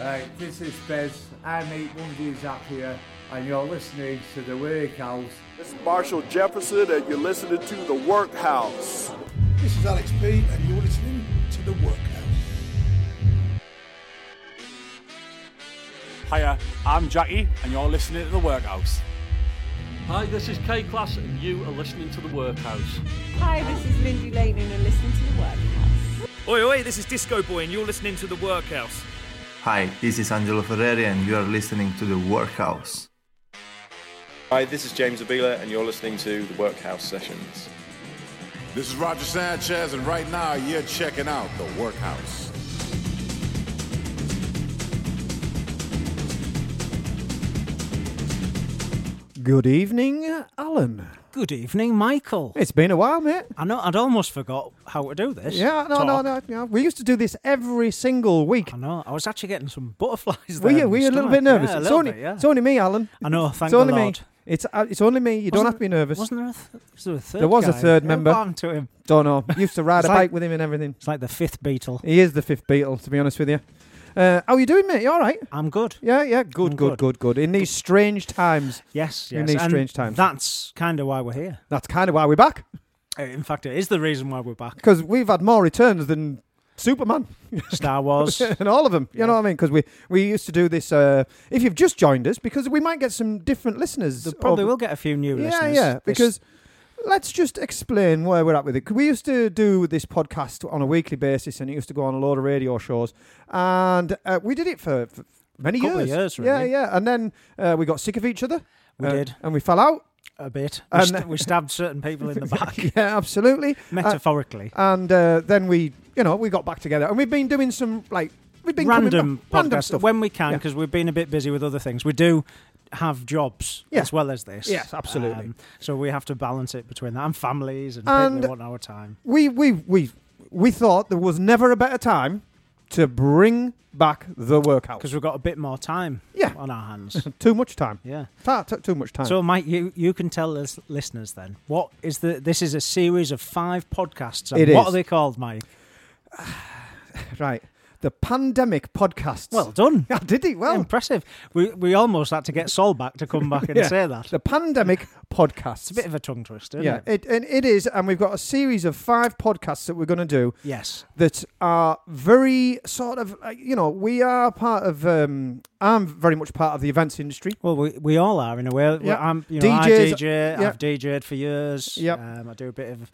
Right, this is Bez. I'm 8 Monday Zap here, and you're listening to The Workhouse. This is Marshall Jefferson, and you're listening to The Workhouse. This is Alex P, and you're listening to The Workhouse. Hiya, I'm Jackie, and you're listening to The Workhouse. Hi, this is K-Klass, and you are listening to The Workhouse. Hi, this is Lindy Lane, and you're listening to The Workhouse. Oi, oi, this is Disco Boy, and you're listening to The Workhouse. Hi, this is Angelo Ferreri, and you are listening to The Workhouse. Hi, this is James Abila, and you're listening to The Workhouse Sessions. This is Roger Sanchez, and right now you're checking out The Workhouse. Good evening, Alan. Good evening, Michael. It's been a while, mate. I know. I'd almost forgot how to do this. Yeah, no, no, no, no. We used to do this every single week. I know. I was actually getting some butterflies. Were there you? in Were my you a little stomach. bit nervous? Yeah, a it's little only, bit, yeah. it's only me, Alan. I know. Thank it's only the me. Lord. It's uh, it's only me. You don't Wasn't have to be nervous. Wasn't there a, th- was there a third? There was a guy? third What member. happened to him? Don't know. Used to ride It's a like- bike with him and everything. It's like the fifth Beatle. He is the fifth Beatle, to be honest with you. Uh, how are you doing, mate? You all right? I'm good. Yeah, yeah. Good, I'm good, good. good. In these strange times. Yes, In these and strange times. That's kind of why we're here. That's kind of why we're back. Uh, In fact, it is the reason why we're back. Because we've had more returns than Superman. Star Wars. and all of them. You know what I mean? Because we, we used to do this. Uh, if you've just joined us, because we might get some different listeners. Probably over- will get a few new Yeah, listeners. yeah. This- Because let's just explain where we're at with it. we used to do this podcast on a weekly basis, and it used to go on a lot of radio shows, and uh, we did it for, for many Couple years. years, Yeah, really. yeah. And then uh, we got sick of each other. We uh, did. and we fell out. a bit. We, And- st- we stabbed certain people in the back, yeah, absolutely. Uh, metaphorically. and uh, then we, you know, we got back together, and we've been doing some like we've been random podcasts stuff when we can Yeah. because we've been a bit busy with other things. We do have jobs Yeah. as well as this. Um, Yes, absolutely. so we have to balance it between that and families and, And- people want our time. we we we we thought there was never a better time to bring back the workout Because we've got a bit more time Yeah. on our hands. too much time. yeah. Ta- too much time. So, Mike, you, you can tell us listeners then what is the? This is a series of five podcasts. It what is. are they called, Mike? right, the pandemic podcasts. Well done. yeah, did he? Well, Impressive. We we almost had to get Sol back to come back and Yeah. say that. the pandemic podcasts. It's a bit of a tongue twister, yeah, it? it, and it is, and we've got a series of five podcasts that we're going to do Yes. that are very sort of, uh, you know, we are part of. Um, I'm very much part of the events industry. Well, we, we all are in a way. Yeah. I'm, you know, I DJ. yeah. I've DJed for years. Yep. Um, I do a bit of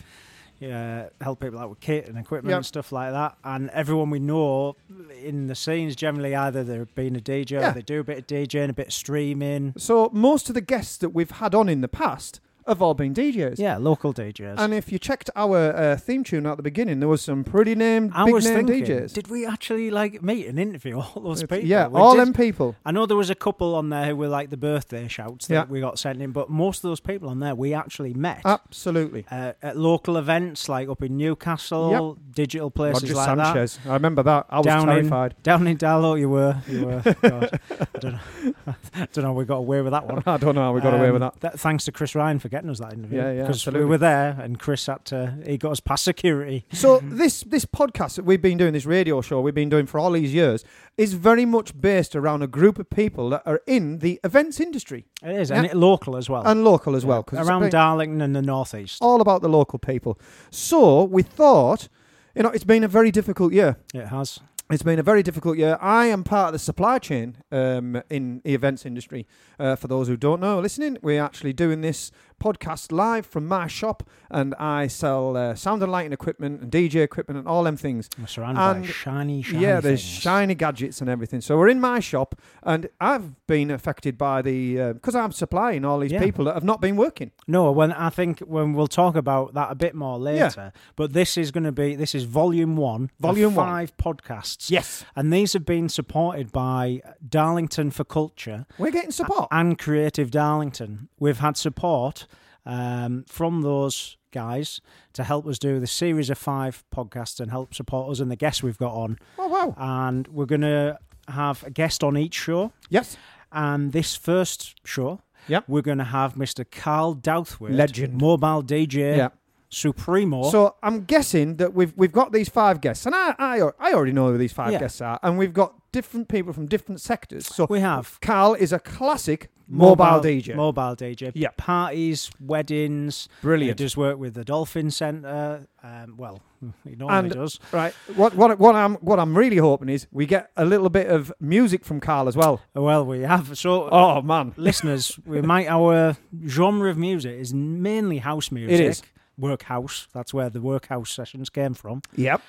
yeah, help people out with kit and equipment Yep. and stuff like that. And everyone we know in the scenes generally either they're being a DJ, Yeah. or they do a bit of DJing, a bit of streaming. So most of the guests that we've had on in the past have all been DJs. Yeah, local DJs. And if you checked our uh, theme tune at the beginning, there was some pretty name, I big was name thinking, DJs. did we actually like meet and interview all those people? yeah, We all did. them people. I know there was a couple on there who were like the birthday shouts that Yeah. we got sent in, but most of those people on there we actually met. Absolutely. uh, at local events like up in Newcastle, digital places Roger like Sanchez. I remember that. I was Down terrified. in down in Dallo, you were, you were. God, I don't know, I don't know. How we got away with that one. I don't know how we got away with Um, that. Thanks to Chris Ryan for getting us that interview. Yeah, yeah, Because we were there, and Chris had to. He got us past security. So this this podcast that we've been doing, this radio show we've been doing for all these years, is very much based around a group of people that are in the events industry It is, Yeah. and it, local as well. and local as well. 'cause it's around very- Darlington and the northeast. all about the local people. So we thought, you know, it's been a very difficult year. It has. It's been a very difficult year. I am part of the supply chain um, in the events industry. Uh, for those who don't know, listening, we're actually doing this podcast live from my shop, and I sell uh, sound and lighting equipment and DJ equipment and all them things. We're surrounded And- by shiny, shiny. yeah, there's things. shiny gadgets and everything. So we're in my shop, and I've been affected by the because I'm supplying all these Yeah. people that have not been working. No, when I think when we'll talk about that a bit more later. But this is going to be this is volume one, of Volume one. five podcasts. Yes, and these have been supported by Darlington for Culture we're getting support. and Creative Darlington. We've had support um, from those guys to help us do the series of five podcasts and help support us and the guests we've got on. oh wow! And we're going to have a guest on each show. Yes, And this first show, yeah. we're going to have Mr. Carl Douthwaite, Legend. mobile DJ, Yeah. Supremo. So I'm guessing that we've we've got these five guests, and I I, I already know who these five Yeah. guests are, and we've got different people from different sectors. So we have Carl is a classic mobile, DJ. Mobile DJ. Yeah. Parties, weddings. Brilliant. He does work with the Dolphin Centre. Um, well, he normally and does. right, what what what I'm what I'm really hoping is we get a little bit of music from Carl as well. Well, we have. So, Oh man, listeners, we might our genre of music is mainly house music. is. Workhouse. That's where the workhouse sessions came from. yep.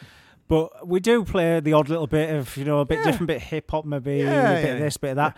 But we do play the odd little bit of, you know, a bit Yeah. different, bit hip hop, maybe Yeah, a bit yeah, of this, bit of that.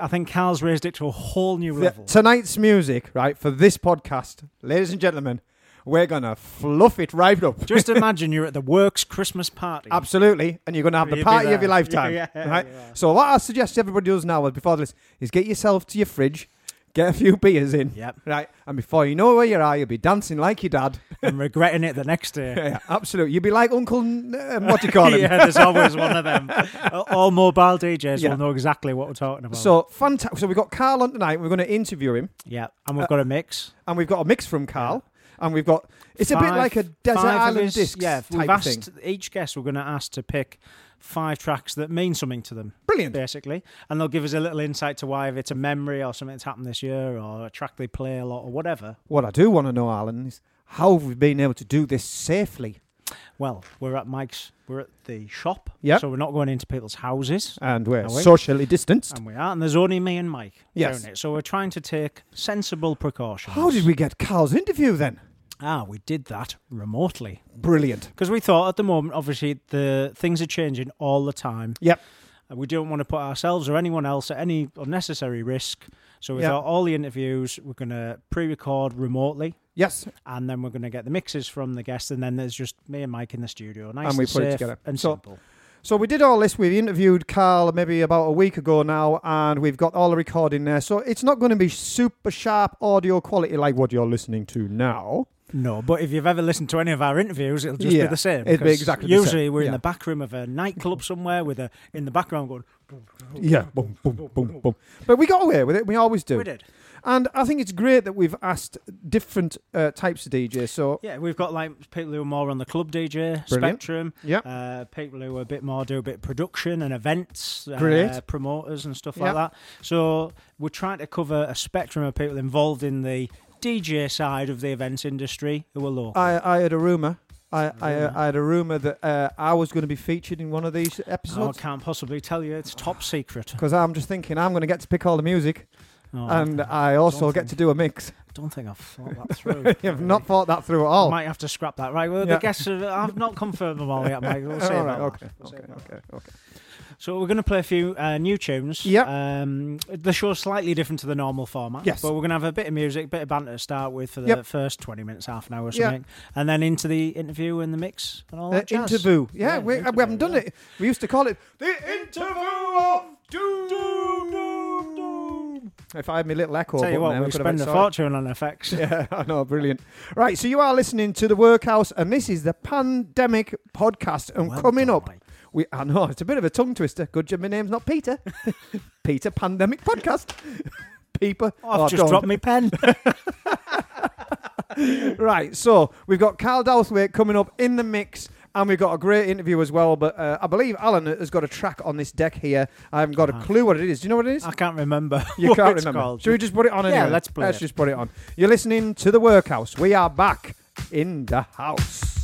I think Carl's raised it to a whole new The- level. tonight's music, right, for this podcast, ladies and gentlemen, we're gonna fluff it right up. Just imagine you're at the Works Christmas party. Absolutely, and you're going to have the party of your lifetime, yeah, right? yeah. So what I suggest everybody does now, before this, is get yourself to your fridge, get a few beers in, Yep. right, and before you know where you are, you'll be dancing like your dad. and regretting it the next day. yeah, absolutely. You'll be like Uncle, um, what do you call him? yeah, there's always one of them. All mobile DJs Yeah. will know exactly what we're talking about. So fantastic. So we've got Carl on tonight. We're going to interview him, yeah, and we've got a mix. and we've got a mix from Carl, and we've got. It's a bit like a desert island disc Yeah, type we've of thing. asked each guest. We're going to ask to pick five tracks that mean something to them. Brilliant. basically, and they'll give us a little insight to why if it's a memory or something that's happened this year or a track they play a lot or whatever. What I do want to know, Alan, is how have we been able to do this safely? Well, we're at Mike's. We're at the shop. Yep. So we're not going into people's houses. And we're we? socially distanced. And we are, and there's only me and Mike Yes. doing it. So we're trying to take sensible precautions. How did we get Carl's interview then? Ah, we did that remotely Brilliant. because we thought at the moment, obviously, the things are changing all the time. Yep. And we don't want to put ourselves or anyone else at any unnecessary risk. So we Yep. thought all the interviews we're going to pre-record remotely. Yes. and then we're going to get the mixes from the guests, and then there's just me and Mike in the studio. Nice And we and put it together. and So- simple. So we did all this. We interviewed Carl maybe about a week ago now, and we've got all the recording there. So it's not going to be super sharp audio quality like what you're listening to now. No, but if you've ever listened to any of our interviews, it'll just Yeah, be the same. it'd be exactly the same, Usually, we're yeah. in the back room of a nightclub somewhere with a in the background going. Yeah, boom, boom, boom, boom. But we got away with it. We always do. We did. And I think it's great that we've asked different uh, types of DJs. So Yeah, we've got like people who are more on the club DJ Brilliant. spectrum. Yep. Uh, people who are a bit more do a bit of production and events, Great. uh, promoters and stuff Yep. like that. So we're trying to cover a spectrum of people involved in the DJ side of the events industry who are local. I, I had a rumor. I, I, I had a rumor that uh, I was going to be featured in one of these Oh, I can't possibly tell you. It's top secret. because I'm just thinking I'm going to get to pick all the music, Oh, and I also get think- to do a mix. I don't think I've thought that through. You've not thought that through at all. I might have to scrap that. Right, well, Yeah. the guests are, I've not confirmed them all yet, Mike. We'll see all about that. okay, okay, that. okay, okay. So we're going to play a few uh, new tunes. Yep. Um, the show's slightly different to the normal format. Yes. But we're going to have a bit of music, bit of banter to start with for the Yep. first 20 minutes, half an hour or Yeah. something. And then into the interview and the mix and all Uh, that jazz. interview. Yeah, Yeah, we, interview, we haven't done yeah. it. We used to call it the interview of doom. doom, doom, doom. If I had my little echo Tell you what, I we spend a fortune on effects. Yeah, I know, brilliant. Right, so you are listening to the Workhouse, and this is the Pandemic Podcast. And Well coming done, up, Mike. We I know it's a bit of a tongue twister. Good job, my name's not Peter. Peter Pandemic Podcast. Peeper. Oh, I've Oh, just don't. dropped my pen. Right, so we've got Carl Douthwaite coming up in the mix, and we've got a great interview as well. But uh, I believe Alan has got a track on this deck here. I haven't got a clue what it is. Do you know what it is? I can't remember. You what can't it's remember. called. Should we just put it on Yeah, let's play Let's it. just put it on. You're listening to the Workhouse. We are back in the house.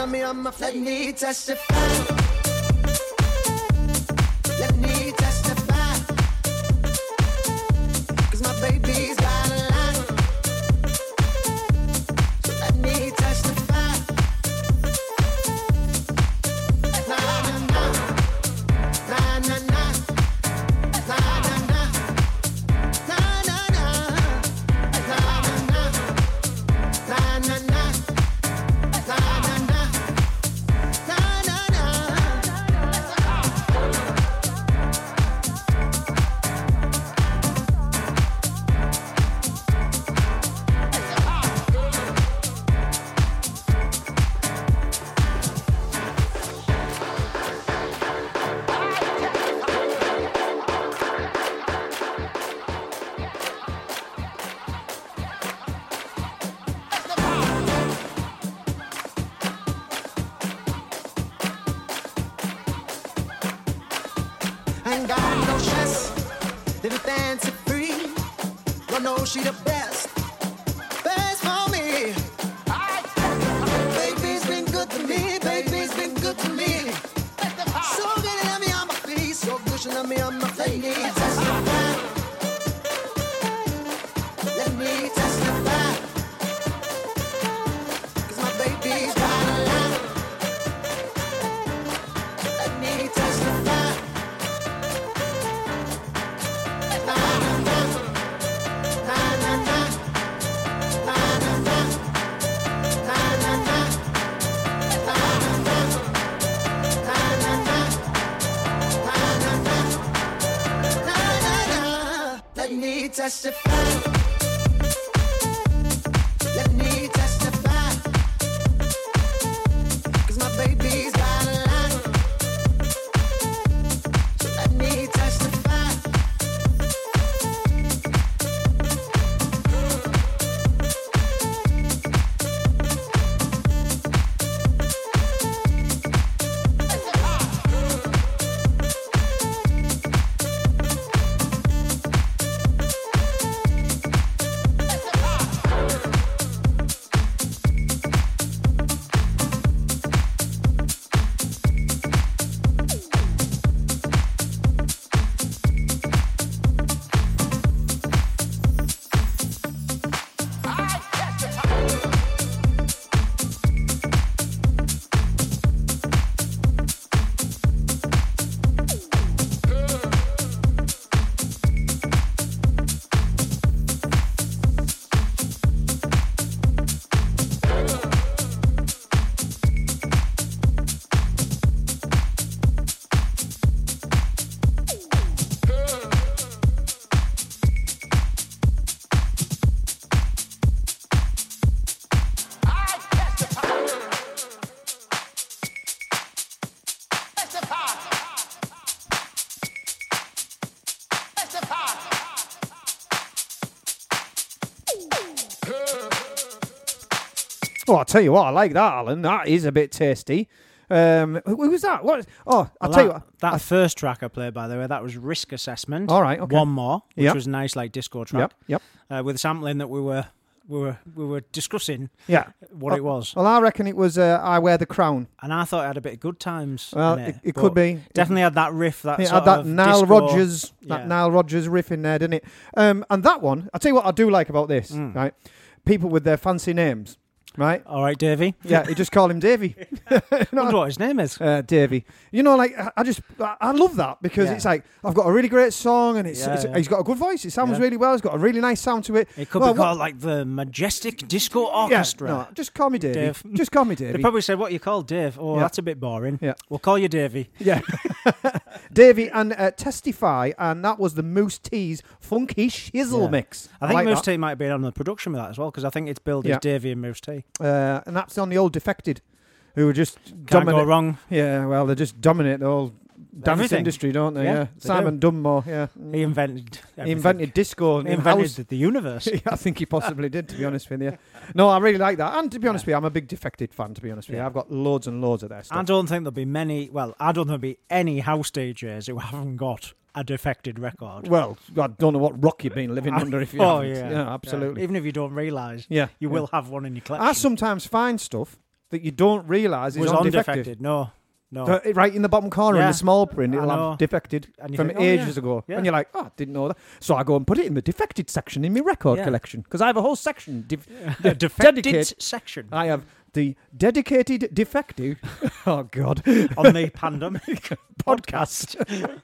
on me on my flat. Let me testify. Let me testify. Tell you what, I like that, Alan. That is a bit tasty. Um, who who was that? What? Oh, I'll Well, tell you what. That first track I played, by the way, that was Risk Assessment. All right, okay. One more, which Yep. was a nice, like disco track. Yep, Uh, with a sampling that we were we were we were discussing. Yeah. what Oh, it was. Well, I reckon it was uh, I Wear the Crown. And I thought it had a bit of good times. Well, in it- it, it could be. Definitely had that riff. That it had that Nile disco- Rodgers, Yeah. that Nile Rodgers riff in there, didn't it? Um, and that one, I'll tell you what I do like about this, Mm. right? People with their fancy names, right? All right, Davey. Yeah, you just call him Davy. Wonder what his name is. Uh, Davy. You know, like I- I just I- I love that because Yeah. it's like I've got a really great song and it's, Yeah, it's yeah. he's got a good voice. It sounds Yeah. really well. He's got a really nice sound to it. It could Well, be what- called like the Majestic Disco Yeah, Orchestra. no, just call me Davy. Dave. Just call me They Davy. probably said, "What you call Dave?" Oh, Yeah. that's a bit boring. Yeah. we'll call you Davy. Yeah. Davy and uh, Testify, and that was the Moose T's Funky Shizzle Yeah. mix. I think like Moose that. T might have been on the production with that as well because I think it's billed Yeah. as Davy and Moose T. Uh, and that's on the old Defected, who were just Can't go wrong. Yeah, well, they just dominate the whole dance everything. industry, don't they? Yeah, they Simon. Dunmore. Yeah, He invented. He everything. invented disco. and He invented house. the universe. I think he possibly did, to be honest with you. No, I really like that. And to be honest with you, I'm a big Defected fan, to be honest with you. Yeah. I've got loads and loads of their I stuff. don't think there'll be many. Well, I don't think there'll be any house DJs who haven't got a defected record. Well, I don't know what rock you've been living oh, under if you oh haven't. yeah, yeah, absolutely. Even if you don't realise, Yeah, you yeah. will have one in your collection. I sometimes find stuff that you don't realise is was on on defected. defected. No, no. Right in the bottom corner in Yeah. the small print, I it'll know. have defected And you from think, oh, ages yeah. ago. Yeah. And you're like, oh, I didn't know that. So I go and put it in the defected section in my record Yeah. collection because I have a whole section. Def- a defected dedicate- section I have the dedicated defective. oh, God. on the pandemic podcast.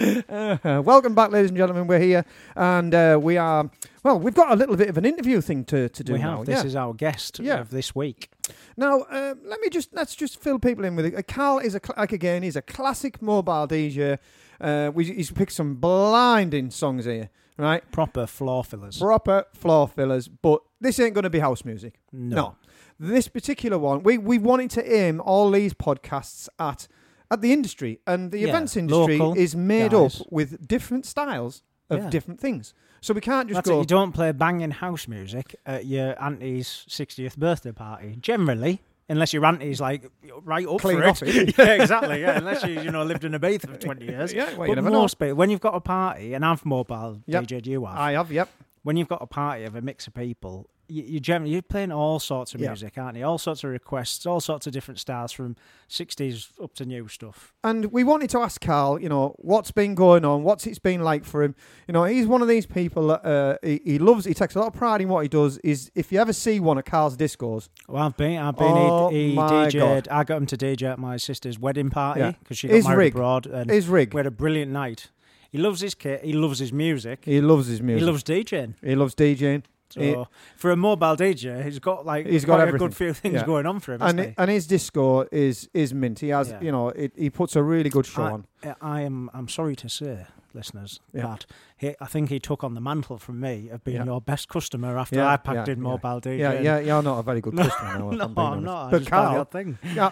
Uh, welcome back, ladies and gentlemen. We're here, and uh, we are. Well, we've got a little bit of an interview thing to, to do we now. This yeah. is our guest Yeah. of this week. Now, uh, let me just let's just fill people in with it. Carl is a like again, he's a classic mobile DJ. Uh, we, he's picked some blinding songs here, right? Proper floor fillers. Proper floor fillers, but this ain't going to be house music. No. This particular one, we we wanted to aim all these podcasts at at the industry, and the Yeah, events industry local is made guys. up with different styles of Yeah. different things. So we can't just That's go. it. You don't play banging house music at your auntie's 60th birthday party, generally. Unless your auntie's like right up Clean for off it. yeah, exactly. Yeah, unless you you know lived in a bath for twenty years. Yeah, well, but you never know. most people, when you've got a party, and I've mobile Yep. DJ'd you have. I have, yep. when you've got a party of a mix of people, you, you generally you're playing all sorts of Yeah. music, aren't you? All sorts of requests, all sorts of different styles from '60s up to new stuff. And we wanted to ask Carl, you know, what's been going on, what's it's been like for him. You know, he's one of these people that uh, he, he loves, he takes a lot of pride in what he does. Is if you ever see one of Carl's discos, Well, I've been, I've been. Oh he, he. God. I got him to DJ at my sister's wedding party Yeah. because she got His married rig. abroad. And his rig, we had a brilliant night. He loves his kit. He loves his music. he loves his music. He loves DJing. He loves DJing. So He- for a mobile DJ, he's got like He's got a good few things Yeah. going on for him. and he? and his disco is is mint. He has, Yeah. you know, it, he puts a really good show I, on. I am. I'm sorry to say, listeners, Yeah. that he, I think he took on the mantle from me of being your best customer after I packed in mobile DJ. Yeah, yeah, you're not a very good No, customer now. no, I'm, I'm not. But Carl, thing. yeah,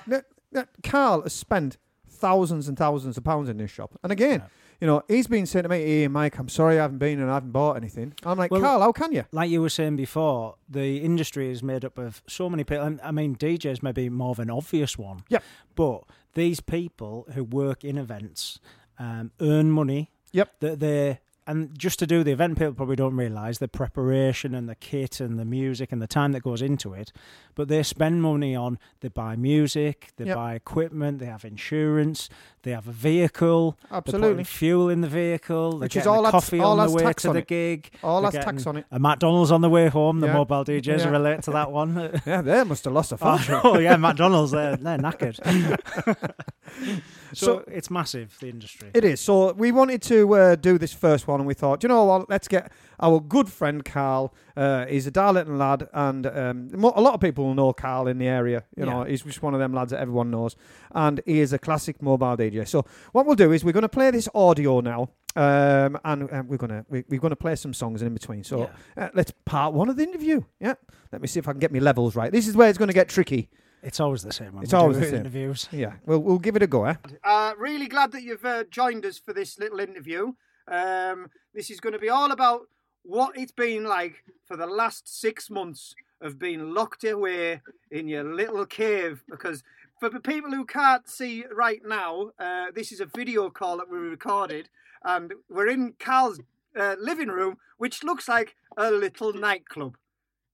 Carl has spent thousands and thousands of pounds in this shop. And again. You know, he's been saying to me, "Hey, Mike, I'm sorry I haven't been and I haven't bought anything." I'm like, Well- Carl, how can you? Like you were saying before, the industry is made up of so many people. and, I mean, DJs may be more of an obvious one. Yep. But these people who work in events um, earn money. Yep. That they and just to do the event, people probably don't realise the preparation and the kit and the music and the time that goes into it. But they spend money on they buy music, they Yep. buy equipment, they have insurance, they have a vehicle, Absolutely. fuel in the vehicle, Which is all coffee all on the way to the it. gig. All has tax on it. A McDonald's on the way home. The Yeah. mobile DJs Yeah. relate to that one. Yeah, they must have lost a oh, fortune. oh yeah, McDonald's. They're they're knackered. so, So- it's massive. The industry. It is. So we wanted to uh, do this first one, and we thought, you know what? Let's get our good friend Carl. Uh, he's a Darlington lad, and um, a lot of people know Carl in the area. You know, Yeah. he's just one of them lads that everyone knows, and he is a classic mobile DJ. So what we'll do is we're going to play this audio now. Um, and uh, we're gonna we, we're gonna play some songs in between. So uh, let's part one of the interview. Yeah, let me see if I can get my levels right. This is where it's going to get tricky. It's always the same. It's always the same. interviews. Yeah, we'll we'll give it a go. Eh? Uh, really glad that you've uh, joined us for this little interview. Um, this is going to be all about what it's been like for the last six months of being locked away in your little cave. Because for the people who can't see right now, uh, this is a video call that we recorded, and we're in Carl's uh, living room, which looks like a little nightclub.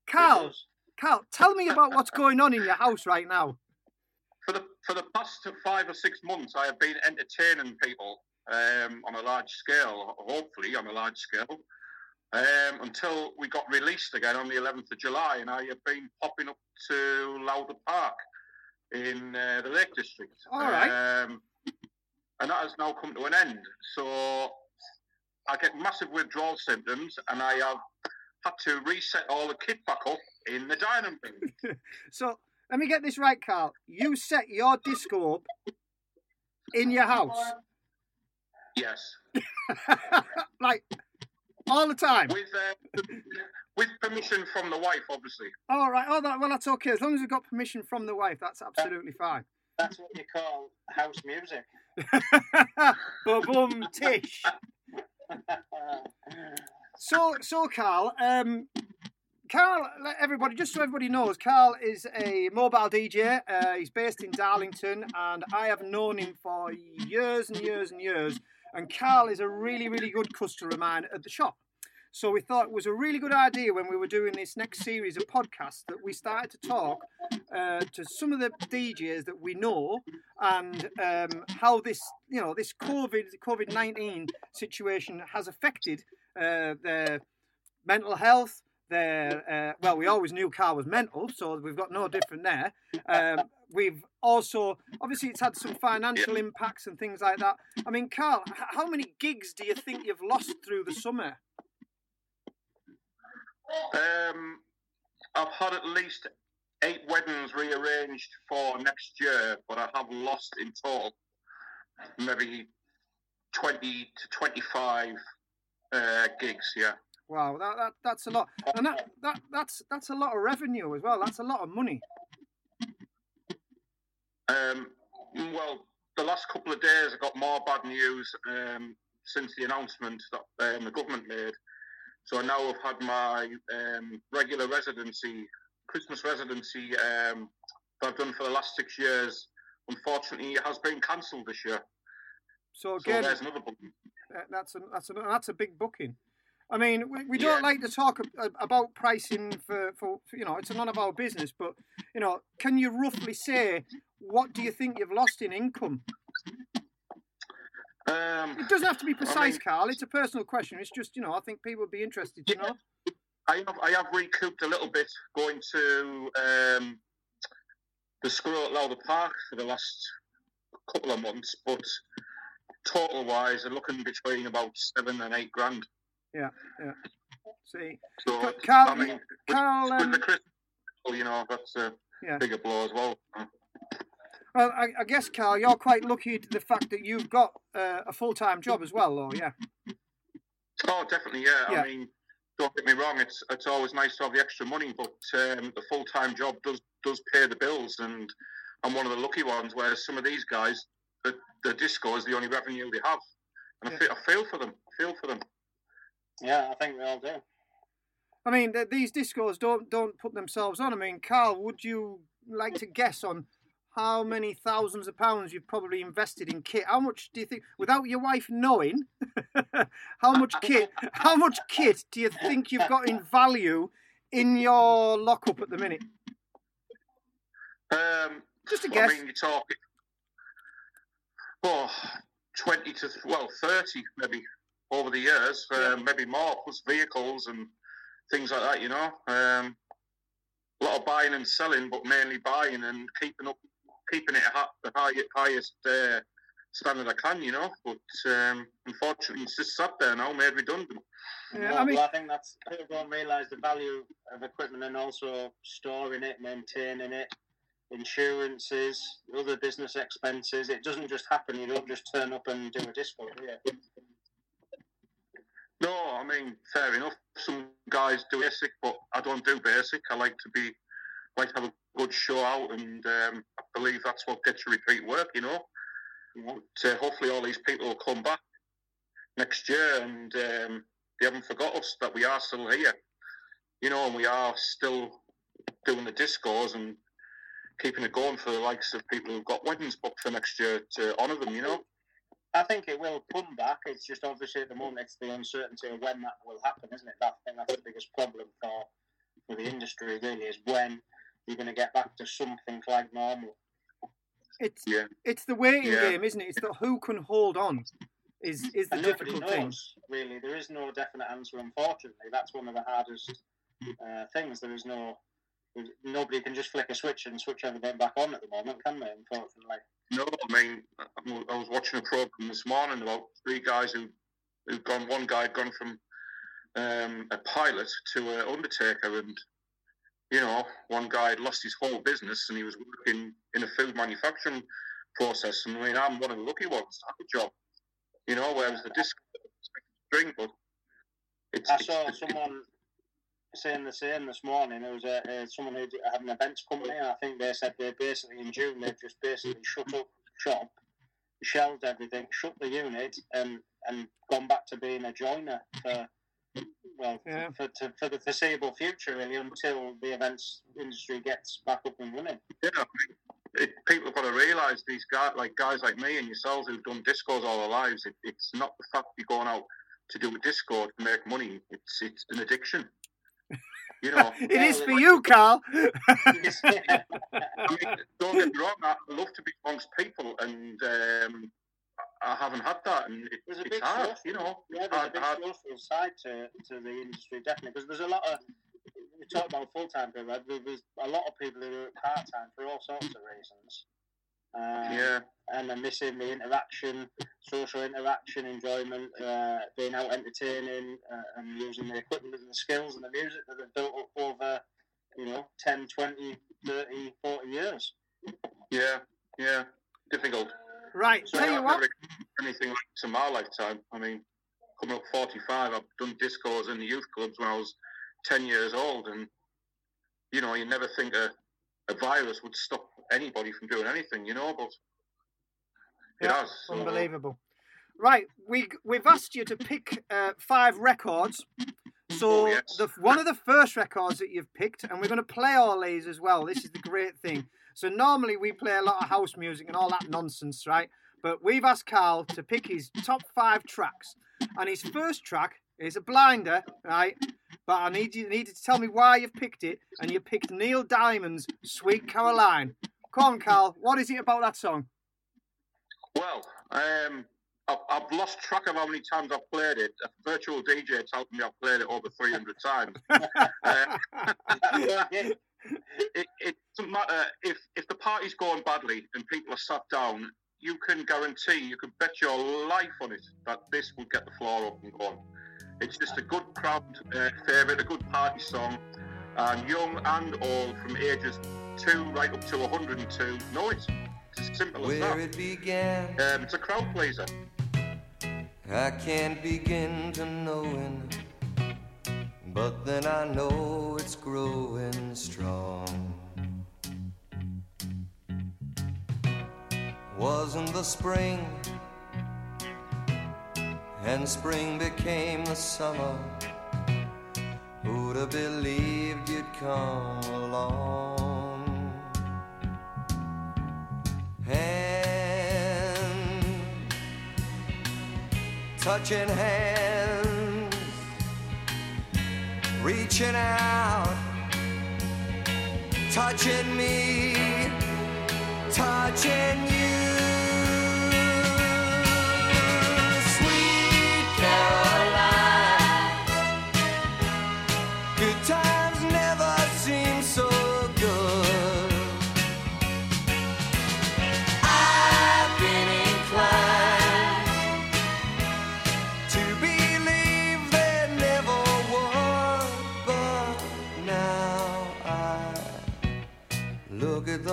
Carl, Carl, tell me about what's going on in your house right now. For the for the past five or six months, I have been entertaining people um, on a large scale, hopefully on a large scale, um, until we got released again on the 11th of July, and I have been popping up to Lauder Park in uh, the Lake District. All right. Um, and that has now come to an end. So I get massive withdrawal symptoms, and I have had to reset all the kit back up in the dining room. So let me get this right, Carl. You set your disco up in your house, Yes. like all the time. With uh, with permission from the wife, obviously. All right. Oh, that, well, that's okay. As long as we've got permission from the wife, that's absolutely fine. That's what you call house music. Boom tish. So, so Carl, um, Carl, let everybody, just so everybody knows, Carl is a mobile DJ. Uh, he's based in Darlington, and I have known him for years and years and years. And Carl is a really, really good customer of mine at the shop. So we thought it was a really good idea when we were doing this next series of podcasts that we started to talk uh, to some of the DJs that we know and um, how this, you know, this COVID COVID nineteen situation has affected uh, their mental health. Their uh, well, we always knew Carl was mental, so we've got no different there. Um, we've also obviously it's had some financial impacts and things like that. I mean, Carl, how many gigs do you think you've lost through the summer? Um, I've had at least eight weddings rearranged for next year, but I have lost in total maybe 20 to 25 uh, gigs, yeah. Wow, that, that that's a lot, and that, that that's that's a lot of revenue as well. That's a lot of money. Um, well, the last couple of days I got more bad news um, since the announcement that um, the government made. So I now have had my um, regular residency, Christmas residency um, that I've done for the last six years. Unfortunately, it has been cancelled this year. So again, there's another booking. Uh, that's a that's a that's a big booking. I mean, we, we don't like to talk about pricing for, for, for you know it's none of our business, but you know, can you roughly say what do you think you've lost in income? Um, It doesn't have to be precise, mean- Carl. It's a personal question. It's just you know I think people would be interested to know. I have, I have recouped a little bit going to um, the school at Lauder Park for the last couple of months, but total wise, I'm looking between about seven and eight grand. Yeah, yeah. See, So, Carl, I mean, with, Carl, with um, the Christmas, you know, that's a Yeah. bigger blow as well. Well, I, I guess, Carl, you're quite lucky to the fact that you've got uh, a full time job as well, though. Yeah. Oh, definitely, yeah. Yeah. I mean, don't get me wrong; it's it's always nice to have the extra money, but um, the full time job does does pay the bills, and I'm one of the lucky ones. Whereas some of these guys, the the disco is the only revenue they have, and I, feel, I feel for them. I feel for them. Yeah, I think we all do. I mean, th- these discos don't don't put themselves on. I mean, Carl, would you like to guess on how many thousands of pounds you've probably invested in kit? How much do you think, without your wife knowing, how much kit? How much kit do you think you've got in value in your lockup at the minute? Um, Just a I guess. mean, you're talking oh, 20 to well 30 maybe over the years, um, maybe more plus vehicles and things like that. You know, um, a lot of buying and selling, but mainly buying and keeping up, keeping it at the high, highest uh, standard I can. You know, but um, unfortunately, it's just sat there now, made redundant. Yeah, I, well, I think that's people don't realise the value of equipment and also storing it, maintaining it, insurances, other business expenses. It doesn't just happen. You don't just turn up and do a disco, do you? No, I mean, fair enough. Some guys do basic, but I don't do basic. I like to be, like to have a good show out, and um, I believe that's what gets you repeat work, you know. But, uh, hopefully, all these people will come back next year, and um, they haven't forgot us that we are still here, you know, and we are still doing the discos and keeping it going for the likes of people who've got weddings booked for next year to honour them, you know. I think it will come back. It's just obviously at the moment it's the uncertainty of when that will happen, isn't it? That, I think that's the biggest problem for for the industry really is when you're going to get back to something like normal. It's yeah. it's the waiting Yeah. game, isn't it? It's the who can hold on. Is is the And difficult knows, thing. really. There is no definite answer, unfortunately. That's one of the hardest uh, things. There is no. Nobody can just flick a switch and switch everything back on at the moment, can they? Unfortunately. No, I mean, I was watching a program this morning about three guys who who'd gone. One guy had gone from um, a pilot to an undertaker, and you know, one guy had lost his whole business, and he was working in a food manufacturing process. And I mean, I'm one of the lucky ones. I have a job, you know, whereas the disc string, but it's, I saw it's- someone saying the same this morning. It was a, uh someone who had an events company. and I think they said they basically in June they've just basically shut up shop shelved everything, shut the unit, and and gone back to being a joiner for well Yeah. for, to, for the foreseeable future, really, until the events industry gets back up and running. Yeah, it, people have got to realise these guys, like guys like me and yourselves, who've done discos all their lives. It, it's not the fact you're going out to do a disco to make money. It's it's an addiction. You know, it is for you, Carl. I mean, don't get me wrong. I love to be amongst people, and um, I I haven't had that, and it, There's a it's big hard. social- You know, yeah, there's hard- a big hard- social side to, to the industry, definitely, because there's a lot of we talk about full time people. right? There's a lot of people who are part time for all sorts of reasons. Um, Yeah. and they're missing the interaction, social interaction, enjoyment, uh, being out entertaining, uh, and using the equipment and the skills and the music that they've built up over, you know, 10, 20, 30, 40 years. yeah, yeah, difficult. Right, So tell you I've what. never anything like this in my lifetime. I mean, coming up 45, I've done discos in the youth clubs when I was 10 years old, and you know, you never think a, a virus would stop anybody from doing anything, you know, but it Yeah, has. so- Unbelievable. Right, we we've asked you to pick uh, five records. So Oh, the one of the first records that you've picked, and we're going to play all these as well. This is the great thing. So normally we play a lot of house music and all that nonsense, right? But we've asked Carl to pick his top five tracks, and his first track is a blinder, right? But I need you need to tell me why you've picked it, and you picked Neil Diamond's "Sweet Caroline." Come on, Carl. What is it about that song? Well, um, I've, I've lost track of how many times I've played it. A virtual DJ tells me I've played it over 300 times. Uh, it, it doesn't matter if, if the party's going badly and people are sat down, you can guarantee, you can bet your life on it that this will get the floor up and going. It's just a good crowd uh, favourite, a good party song, and young and old from ages two right up to 102 know. It's as simple as Where that. it began, Um, it's a crowd pleaser. I can't begin to knowing, but then I know it's growing strong. Wasn't the spring, and spring became the summer. Who'd have believed you'd come along? Touching hands, reaching out, touching me, touching you. Sweet Caroline,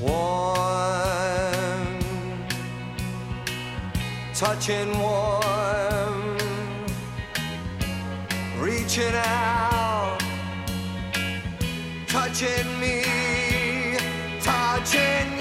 Warm, touching warm, reaching out, touching me, touching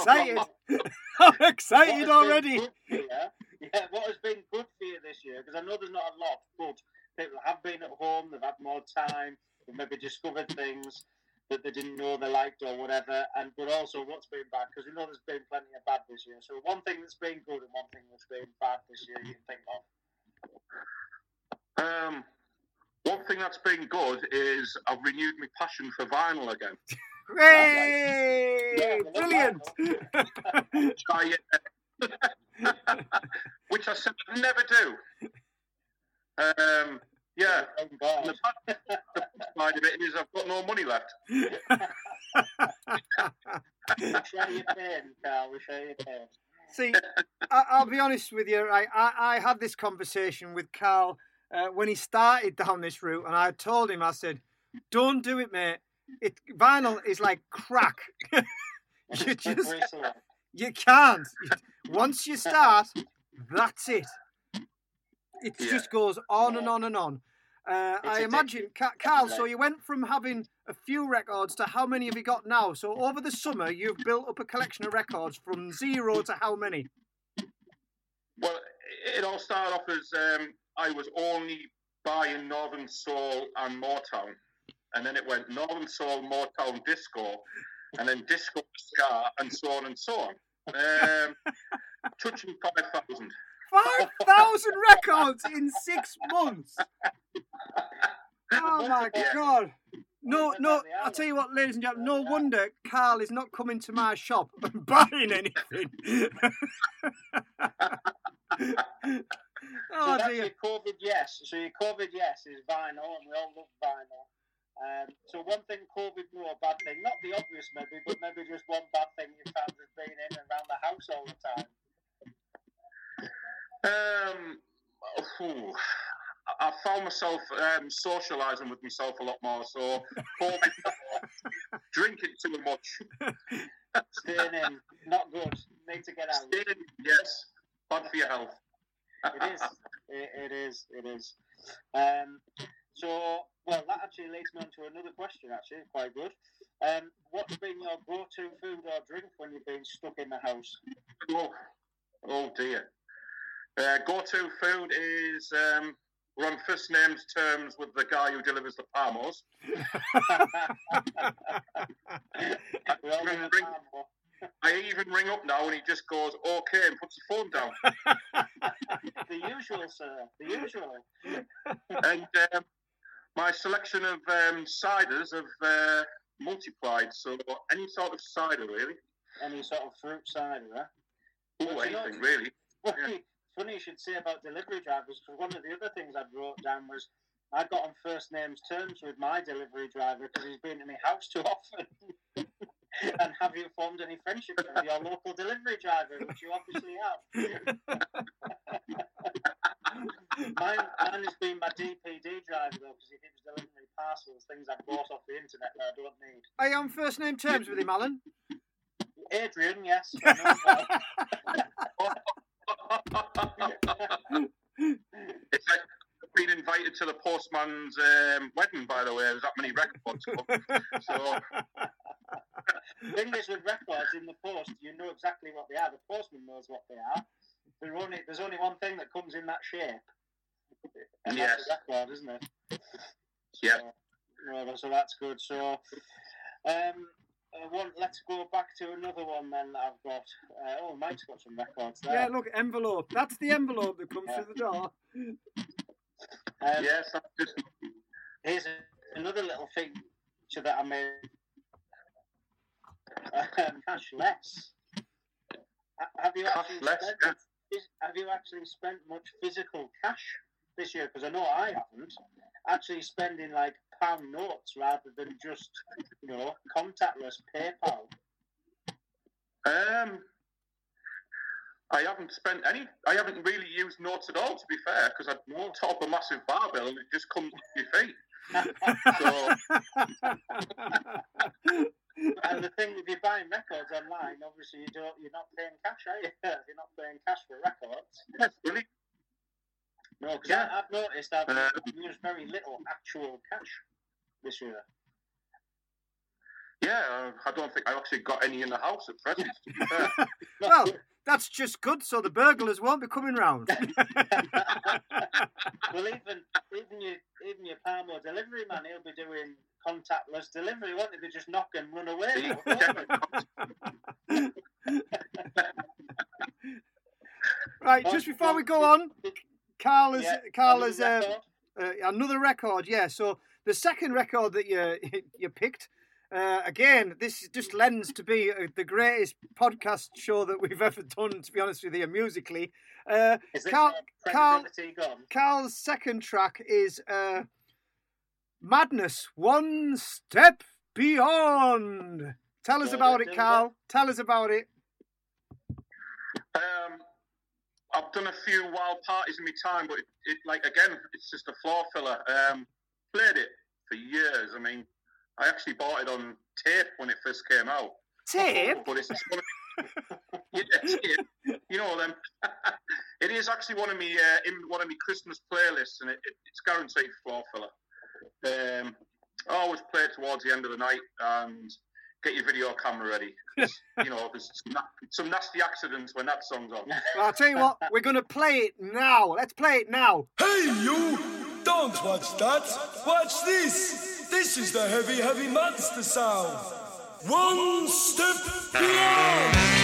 excited. I'm excited already. good for you- Yeah, what has been good for you this year? Because I know there's not a lot, but people have been at home, they've had more time, they've maybe discovered things that they didn't know they liked or whatever. And but also what's been bad because we know there's been plenty of bad this year. So one thing that's been good and one thing that's been bad this year you can think of. Um, one thing that's been good is I've renewed my passion for vinyl again. Hooray! Brilliant. Which I, uh, which I said I'd never do. Um, yeah. And the bad the bad side of it is I've got no money left. we share your pain, Carl. We share your pain. See, I, I'll be honest with you. Right, I, I had this conversation with Carl uh, when he started down this route, and I told him, I said, "Don't do it, mate. It vinyl is like crack. you just you can't. Once you start, that's it. It Yeah. just goes on and on and on. Uh, I imagine, Ca- Carl. So you went from having a few records to how many have you got now? So over the summer, you've built up a collection of records from zero to how many? Well, it all started off as um, I was only buying Northern Soul and Motown, and then it went Northern Soul, Motown, disco, and then disco, ska, and so on and so on. Um, touching five thousand. Five thousand records in six months. Oh my god! No, no. I'll tell you what, ladies and gentlemen. No wonder Carl is not coming to my shop and buying anything. so oh that's dear. your COVID yes. So your COVID yes is vinyl, and we all love vinyl. Um, so one thing COVID no, a bad thing, not the obvious maybe, but maybe just one bad thing you found has being in and around the house all the time. Um, phew, I I found myself um, socialising with myself a lot more. So, COVID, drinking too much. Staying in, not good. Need to get out. Staying, yes, bad for your health. It is. It, it is. It is. Um, so, well, that actually leads me on to another question. Actually, quite good. Um, what's been your go-to food or drink when you've been stuck in the house? Oh, oh dear. Uh, go-to food is um, we're on first names terms with the guy who delivers the Palmos. We all even love ring, I even ring up now and he just goes okay and puts the phone down. the usual, sir. The usual. and um, my selection of um, ciders have uh, multiplied. So any sort of cider, really. Any sort of fruit cider, huh? Oh, But you know- anything really. Funny, funny you should say about delivery drivers because one of the other things I wrote down was I got on first names terms with my delivery driver because he's been to my house too often. and have you formed any friendship with your local delivery driver, which you obviously have? mine, mine has been my DPD driver though because he keeps delivering me parcels, things I've bought off the internet that I don't need. Are you on first name terms with him, Alan? Adrian, yes. I know him well. It's like being invited to the postman's um, wedding, by the way. There's that many records. so thing is with records in the post, you know exactly what they are. The postman knows what they are. There only, there's only one thing that comes in that shape. And Yes. that's a record, isn't it? yeah. No, so that's good. So, um, uh, one, let's go back to another one then that I've got. Uh, oh, Mike's got some records there. Yeah, look, envelope. That's the envelope that comes Yeah. through the door. Um, yes, that's just Here's a, another little feature that I made. Um, cashless. Have you actually Cashless, spent, have you actually spent much physical cash this year? Because I know I haven't. Actually spending like pound notes rather than just you know contactless PayPal. Um, I haven't spent any. I haven't really used notes at all, to be fair, because I top a massive barbell and it just comes off your feet. so and the thing, if you're buying records online, obviously you don't, you're not paying cash, are you? you're not paying cash for records. yes, really. No, because I've noticed I've used very little actual cash this year. Yeah, uh, I don't think I actually got any in the house at present. to be fair. well, that's just good, so the burglars won't be coming round. well, even even your even your Palmo delivery man, he'll be doing contactless delivery, won't he? They just knock and run away. right, just before we go on, Carl has, Yeah, Carl another has uh, record? uh, another record. Yeah, so the second record that you you picked. Uh, again, this just lends to be uh, the greatest podcast show that we've ever done. To be honest with you, musically, uh, Is Carl, uh, Carl? Carl's second track is uh, "Madness," one step beyond. Tell us about it, Carl. Tell us about it. Um, I've done a few wild parties in my time, but it, it like again, it's just a floor filler. Um, played it for years. I mean, I actually bought it on tape when it first came out. Tape? But it's one of, yeah, tape. You know them. it is actually one of me uh, in one of my Christmas playlists, and it, it, it's guaranteed floor filler. Um, I always play it towards the end of the night and get your video camera ready. you know, there's some, some nasty accidents when that song's on. Well, I'll tell you what, we're going to play it now. Let's play it now. Hey, you! Don't watch that. Watch this. This is the heavy, heavy monster sound. One step beyond.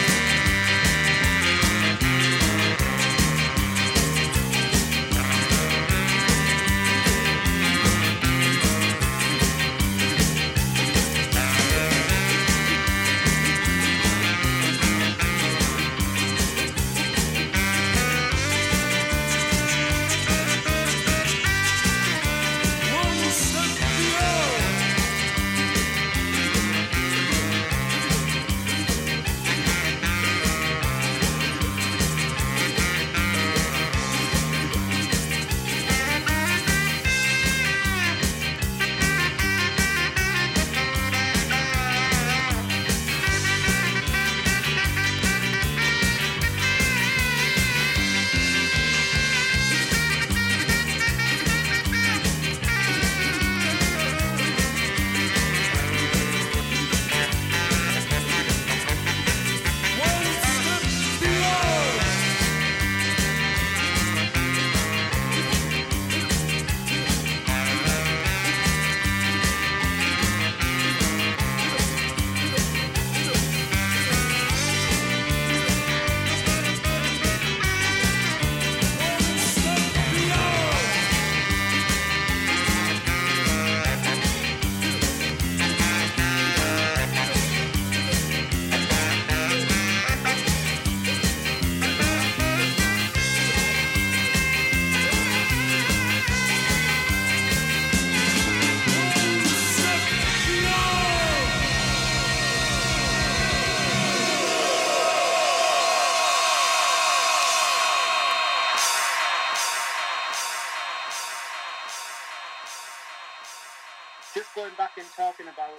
Talking about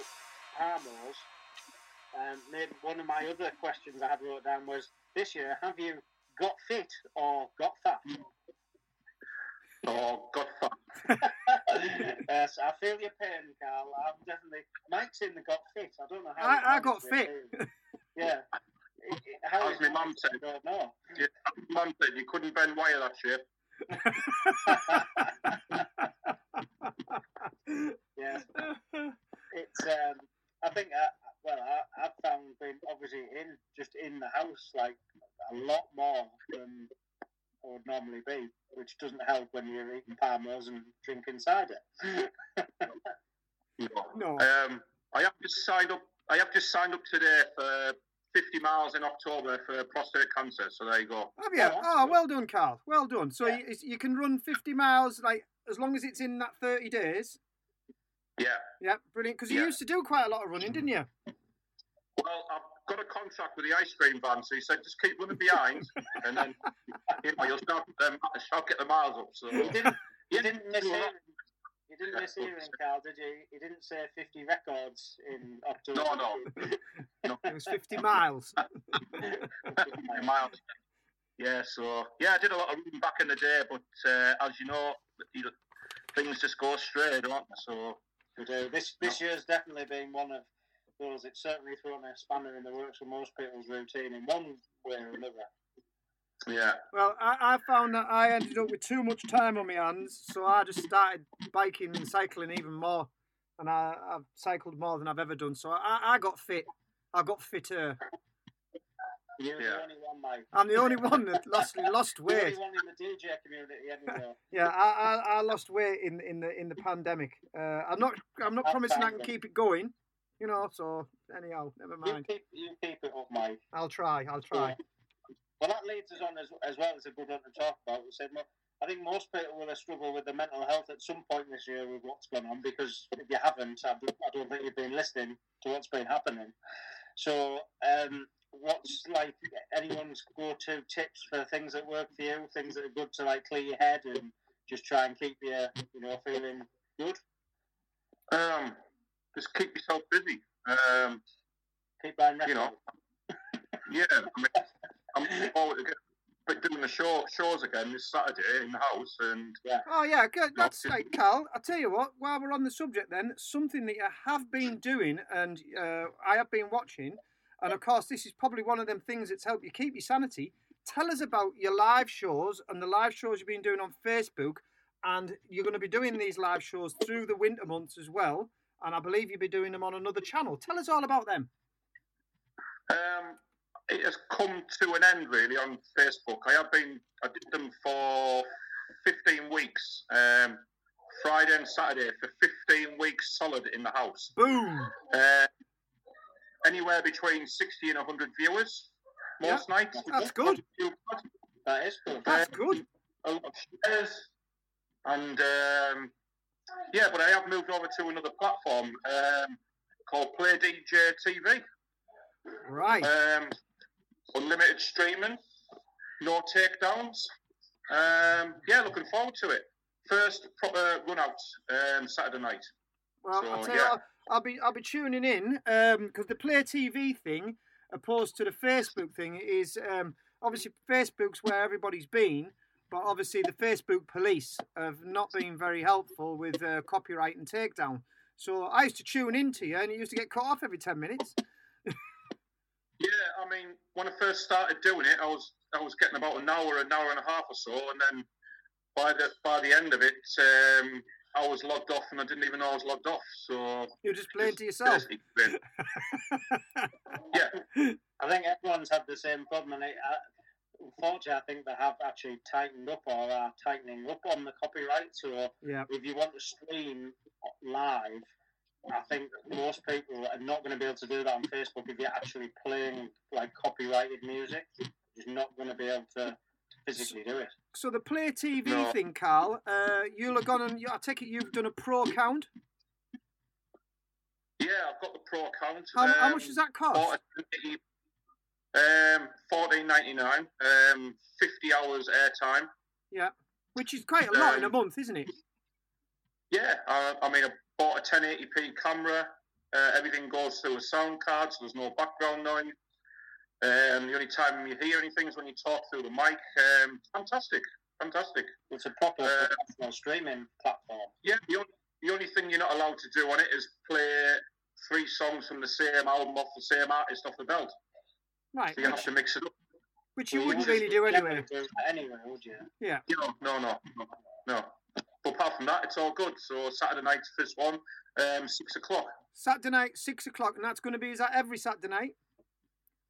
Harmos, um, maybe one of my other questions I had wrote down was this year, have you got fit or got fat? Oh, got fat. yes, I feel your pain, Carl. I'm definitely. Mike's in the got fit. I don't know how. I- I got fit. it. Yeah. It- it- How As my mum managed it, said. I don't know. Yeah, Mum said you couldn't bend wire that shape. yeah. It's. Um, I think. I, well, I, I've found being obviously in just in the house like a lot more than I would normally be, which doesn't help when you're eating palmos and drinking cider. No. Um, I have just signed up. I have just signed up today for 50 miles in October for prostate cancer. So there you go. Have you? Oh, well done, Carl. Well done. So you, you can run 50 miles, like, as long as it's in that 30 days. Yeah. Yeah, brilliant. Because you Yeah. used to do quite a lot of running, didn't you? Well, I've got a contract with the ice cream van, so he said just keep running behind, and then you know, you'll start um, I'll get the miles up. So You didn't, you didn't miss hearing. You didn't miss hearing, Carl, did you? You didn't say 50 records in October. No, no. It was 50 miles. miles. yeah. So yeah, I did a lot of running back in the day, but uh, as you know, you- things just go astray, don't they? So We do. This this oh. year's definitely been one of those. It's certainly thrown a spanner in the works for most people's routine in one way or another. yeah. Well, I, I found that I ended up with too much time on my hands, so I just started biking and cycling even more, and I, I've cycled more than I've ever done. So I, I got fit. I got fitter. You're the only one, mate. I'm the only one that lost lost You're the weight. only one in the DJ community anyway. Yeah, I, I, I lost weight in in the in the pandemic. Uh, I'm not I'm not That's promising I can keep it going, you know. So anyhow, never mind. You mind. keep you keep it up, mate. I'll try. I'll try. Well, that leads us on as, as well. as a good one to talk about. We said, mo- I think most people will have struggled with their mental health at some point this year with what's going on because if you haven't, I don't, I don't think you've been listening to what's been happening. So, um, what's like anyone's go-to tips for things that work for you, things that are good to like clear your head and just try and keep you, you know, feeling good? Um, just keep yourself busy. Um, keep buying You know, yeah. I mean, I'm looking forward to get, but doing the show shows again this Saturday in the house, and yeah. Oh yeah, good. That's great, Cal. I'll tell you what. While we're on the subject, then something that you have been doing, and uh, I have been watching, and of course this is probably one of them things that's helped you keep your sanity. Tell us about your live shows and the live shows you've been doing on Facebook, and you're going to be doing these live shows through the winter months as well. And I believe you'll be doing them on another channel. Tell us all about them. Um, it has come to an end really on Facebook. I have been, I did them for 15 weeks, um, Friday and Saturday for 15 weeks solid in the house. Boom! Uh, anywhere between 60 and 100 viewers most nights. That's good. That is good. That's good. A lot of shares. And um, yeah, but I have moved over to another platform um, called Play DJ TV. Right. Um, unlimited streaming, no takedowns. Um, yeah, looking forward to it. First proper run out um, Saturday night. Well, So, I'll tell yeah. what, I'll be I'll be tuning in because the Play TV thing, opposed to the Facebook thing, is um, obviously Facebook's where everybody's been, but obviously the Facebook police have not been very helpful with uh, copyright and takedown. So I used to tune into you, and it used to get cut off every ten minutes. Yeah, I mean, when I first started doing it, I was I was getting about an hour, an hour and a half or so, and then by the by the end of it, um, I was logged off, and I didn't even know I was logged off. So You're just playing to yourself. Yeah, I think everyone's had the same problem, and it, uh, unfortunately, I think they have actually tightened up or are tightening up on the copyright. So Yeah. if you want to stream live, I think most people are not going to be able to do that on Facebook if you're actually playing like copyrighted music. You're not going to be able to physically do it. So the Play TV No. thing, Carl, uh, you'll have gone and I take it you've done a pro account. yeah, I've got the pro account. How, how um, much does that cost? Um, fourteen ninety nine. Um, fifty hours airtime. Yeah, which is quite a lot in a Um, month, isn't it? Yeah, I, I mean, bought a 1080p camera. Uh, everything goes through a sound card, so there's no background noise. Um, the only time you hear anything is when you talk through the mic. Um, fantastic, fantastic. It's a proper Uh, professional streaming platform. Yeah, the only, the only thing you're not allowed to do on it is play three songs from the same album off the same artist off the belt. Right. So you have to mix it up. Which you Well, wouldn't wouldn't really do anyway. do anyway, would you? Yeah. You know, no, no, no, no. But apart from that, it's all good. So Saturday night's first one, um, six o'clock. Saturday night, six o'clock, and that's going to be is that every Saturday night?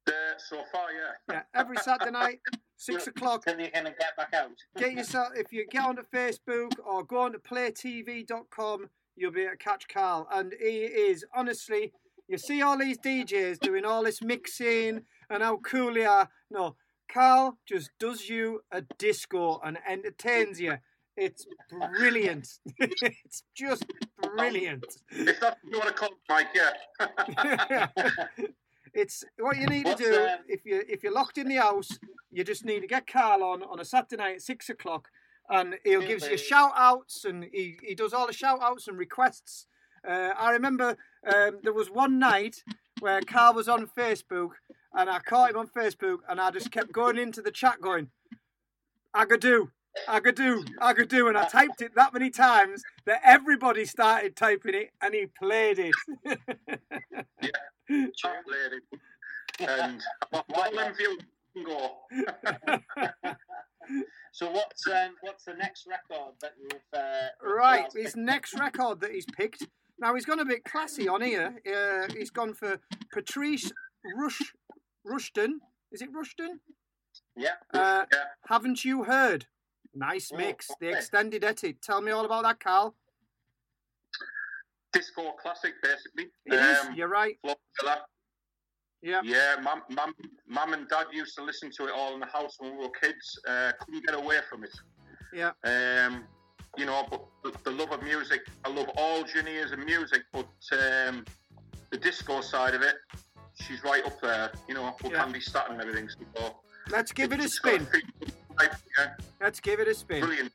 Uh, so far, yeah. Yeah, every Saturday night, six o'clock. Till you can get back out. Get yourself if you get onto Facebook or go on to playtv.com, you'll be able to catch Carl. And he is honestly, you see all these DJs doing all this mixing and how cool they are. No, Carl just does you a disco and entertains you. It's brilliant. it's just brilliant. If that's what you want to call it, Mike, yeah. it's what you need to do um, if you if you're locked in the house. You just need to get Carl on on a Saturday night at six o'clock, and he'll gives you shout outs and he, he does all the shout outs and requests. Uh, I remember um, there was one night where Carl was on Facebook and I caught him on Facebook and I just kept going into the chat going, Agadoo, Agadoo, Agadoo, and I typed it that many times that everybody started typing it, and he played it. Top lady. And all them views go. So what's um, what's the next record that you've uh, Right, his next record that he's picked. Now he's gone a bit classy on here. Uh, he's gone for Patrice Rush Rushton. Is it Rushton? Yeah. Uh, yeah. Haven't you heard? Nice mix. The extended edit. Tell me all about that, Carl. Disco classic, basically. It is. Um, You're right. Yeah. Yeah, mum, mum, mum and dad used to listen to it all in the house when we were kids. Uh, couldn't get away from it. Yeah. Um, you know, but the, the love of music, I love all genres of music, but um, the disco side of it, she's right up there. You know, we Yeah. can be starting and everything. So Let's give it a spin. Feel right, yeah, Let's give it a spin. brilliant.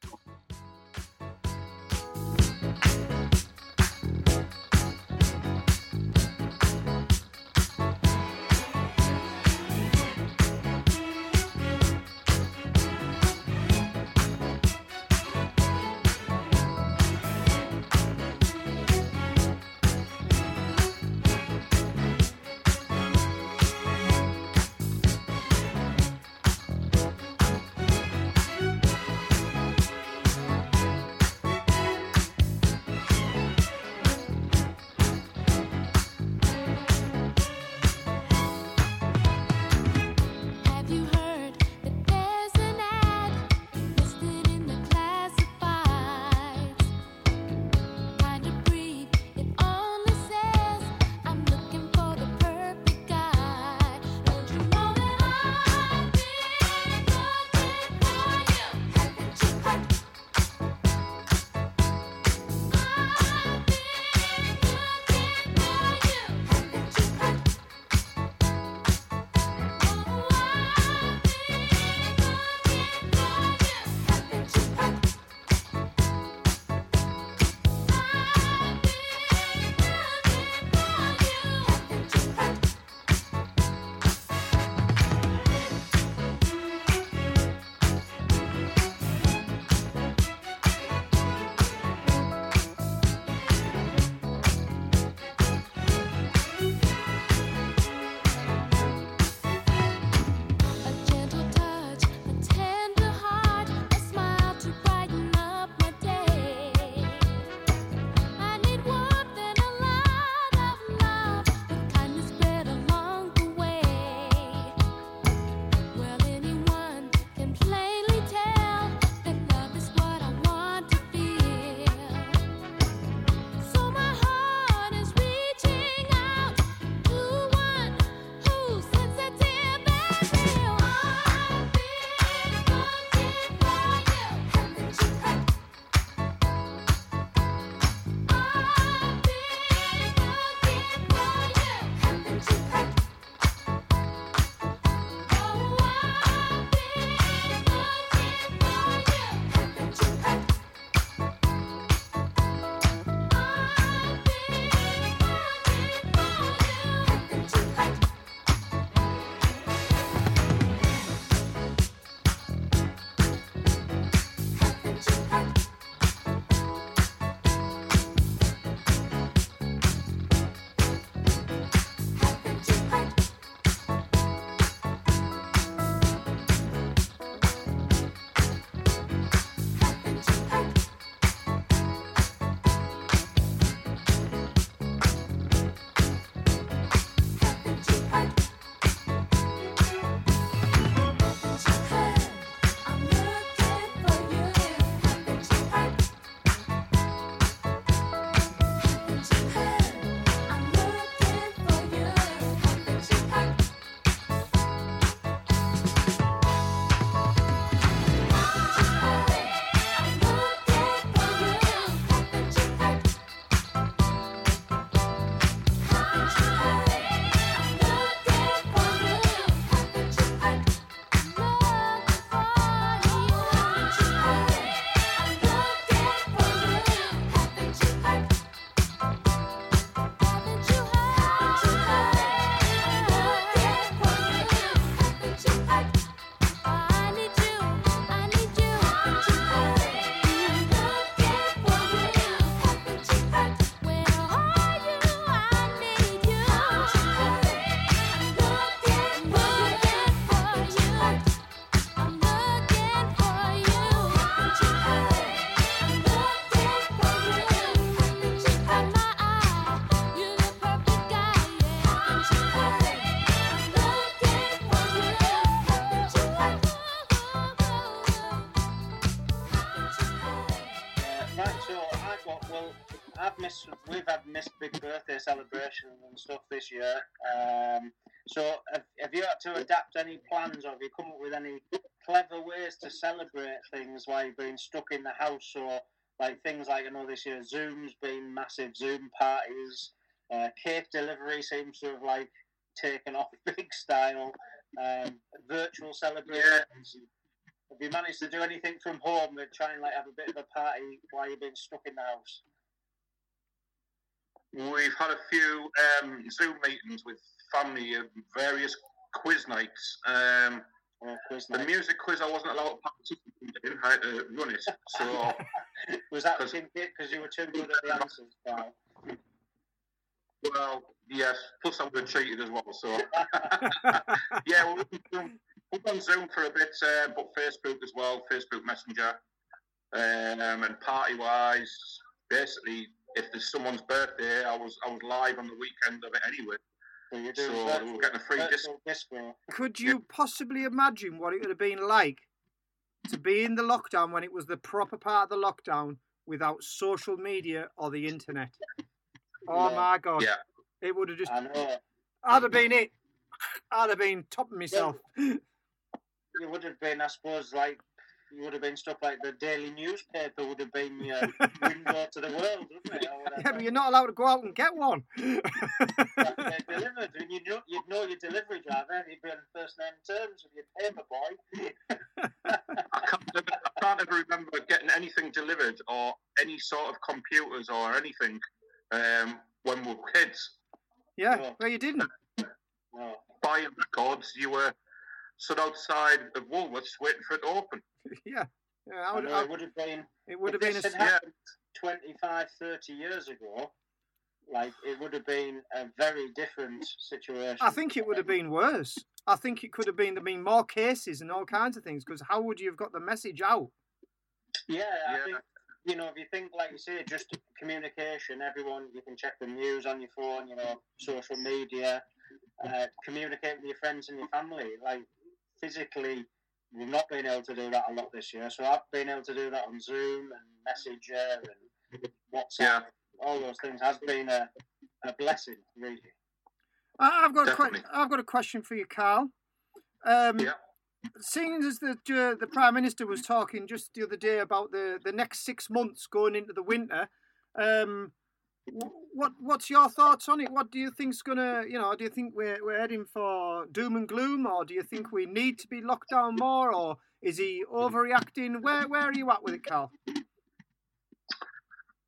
Missed big birthday celebrations and stuff this year. Um, so have, have you had to adapt any plans, or have you come up with any clever ways to celebrate things while you've been stuck in the house? Or like things like I know this year Zoom's been massive Zoom parties. Uh, cake delivery seems to have like taken off big style. Um, virtual celebrations. Have you managed to do anything from home to try and like have a bit of a party while you've been stuck in the house? We've had a few um, Zoom meetings with family of various quiz nights. Um, oh, quiz the night. music quiz I wasn't allowed to participate in. I had to run it. So Was that because you were too good at the answers, pal? Well, yes. Plus, I would have cheated as well. So, yeah, we've been, we've on Zoom for a bit, uh, but Facebook as well, Facebook Messenger, um, and party-wise, basically, if there's someone's birthday, I was I was live on the weekend of it anyway. So you're So doing we we're getting a free disc. virtual. Could you possibly imagine what it would have been like to be in the lockdown when it was the proper part of the lockdown without social media or the internet? Oh Yeah. my god! Yeah. It would have just. I know. I'd have been it. I'd have been topping myself. It would have been, I suppose, like you would have been stuck like the daily newspaper would have been your window to the world, wouldn't it? Yeah, but you're not allowed to go out and get one. They're delivered, and you know, you'd know your delivery driver, you'd be on first name terms with your paper boy. I can't, ever- I can't ever remember getting anything delivered or any sort of computers or anything um, when we were kids. Yeah, well, you didn't. No. Buying records, you were stood outside of Woolworths waiting for it to open. Yeah. Yeah, I I would, know I, it would have been. it would have been this a. had happened 25, 30 years ago. Like it would have been a very different situation. I think it would have been worse. I think it could have been there been more cases and all kinds of things. Because how would you have got the message out? Yeah, I think you know if you think like you say, just communication. Everyone, you can check the news on your phone. You know, social media. Uh, communicate with your friends and your family. Like physically, we've not been able to do that a lot this year. So I've been able to do that on Zoom and Messenger and WhatsApp. All those things has been a, a blessing, really. I- I've got a que- I've got a question for you, Carl. Um, Yeah. Seeing as the uh, the prime minister was talking just the other day about the, the next six months going into the winter, um, wh- what what's your thoughts on it? What do you think's gonna you know? Do you think we're we're heading for doom and gloom, or do you think we need to be locked down more, or is he overreacting? Where where are you at with it, Carl?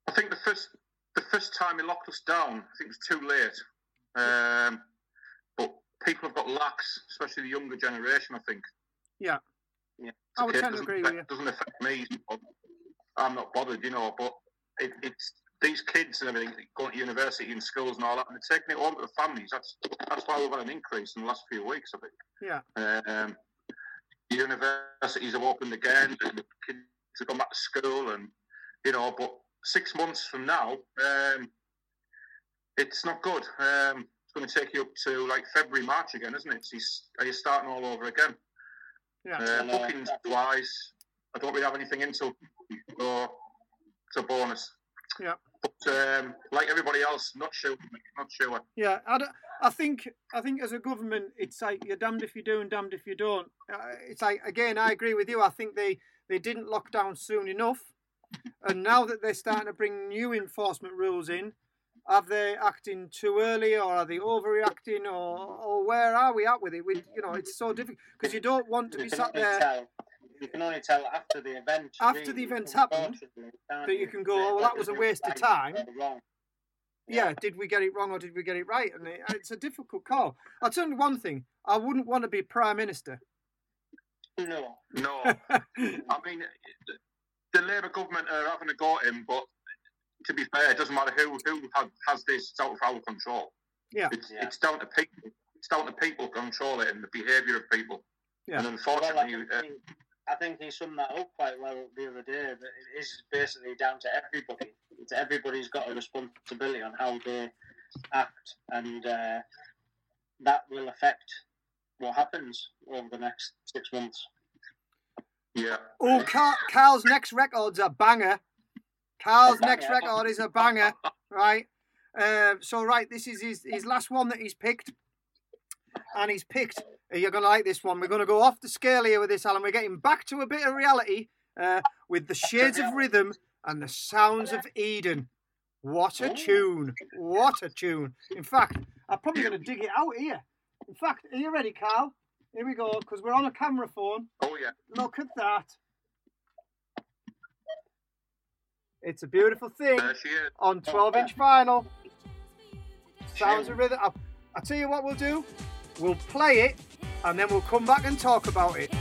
I think the first the first time he locked us down, I think it was too late. Um, but people have got lax, especially the younger generation. I think. Yeah, Yeah. I would Okay, tend to agree with you. affect- Doesn't affect me. I'm not bothered, you know. But it, it's these kids and everything going to university and schools and all that, and they're taking it home to the families. That's that's why we've had an increase in the last few weeks. I think. Yeah. Um, universities have opened again, and the kids have gone back to school, and you know. But six months from now, um, it's not good. Um, it's going to take you up to like February, March again, isn't it? So you're, starting all over again. Yeah. Uh, bookings wise, I don't really have anything until so it's a bonus. Yeah. But um, like everybody else, not sure. Not sure. Yeah, I, I think I think as a government, it's like you're damned if you do and damned if you don't. Uh, it's like again, I agree with you. I think they they didn't lock down soon enough, and now that they're starting to bring new enforcement rules in, are they acting too early or are they overreacting or or where are we at with it? We, you know, it's so difficult because you don't want to be sat there. You can only tell after the event. After really, the event's happened, unfortunately, that you can go, oh, well, that was a waste of time. Wrong. yeah, did we get it wrong or did we get it right? And it, it's a difficult call. I'll tell you one thing: I wouldn't want to be prime minister. No. No, I mean the Labour government are having a go at him, but to be fair, it doesn't matter who who has, has this. It's out of our control. Yeah. It's it's down to people. It's down to people to control it and the behaviour of people. Yeah. And Well, I, unfortunately, uh, think, I think he summed that up quite well the other day. That it is basically down to everybody. It's everybody's got a responsibility on how they act, and uh, that will affect what happens over the next six months. yeah. Oh, Carl, Carl's next record's a banger. Carl's next record is a banger, right? Uh, so right, this is his his last one that he's picked, and he's picked. You're gonna like this one. We're gonna go off the scale here with this, Alan. We're getting back to a bit of reality uh, with the shades of rhythm and the sounds of Eden. What a tune! What a tune! In fact, I'm probably gonna dig it out here. In fact, are you ready, Carl? Here we go, because we're on a camera phone. Oh yeah. Look at that. It's a beautiful thing There she is. on 12 inch vinyl. Sounds of rhythm. I'll, I'll tell you what we'll do. We'll play it and then we'll come back and talk about it.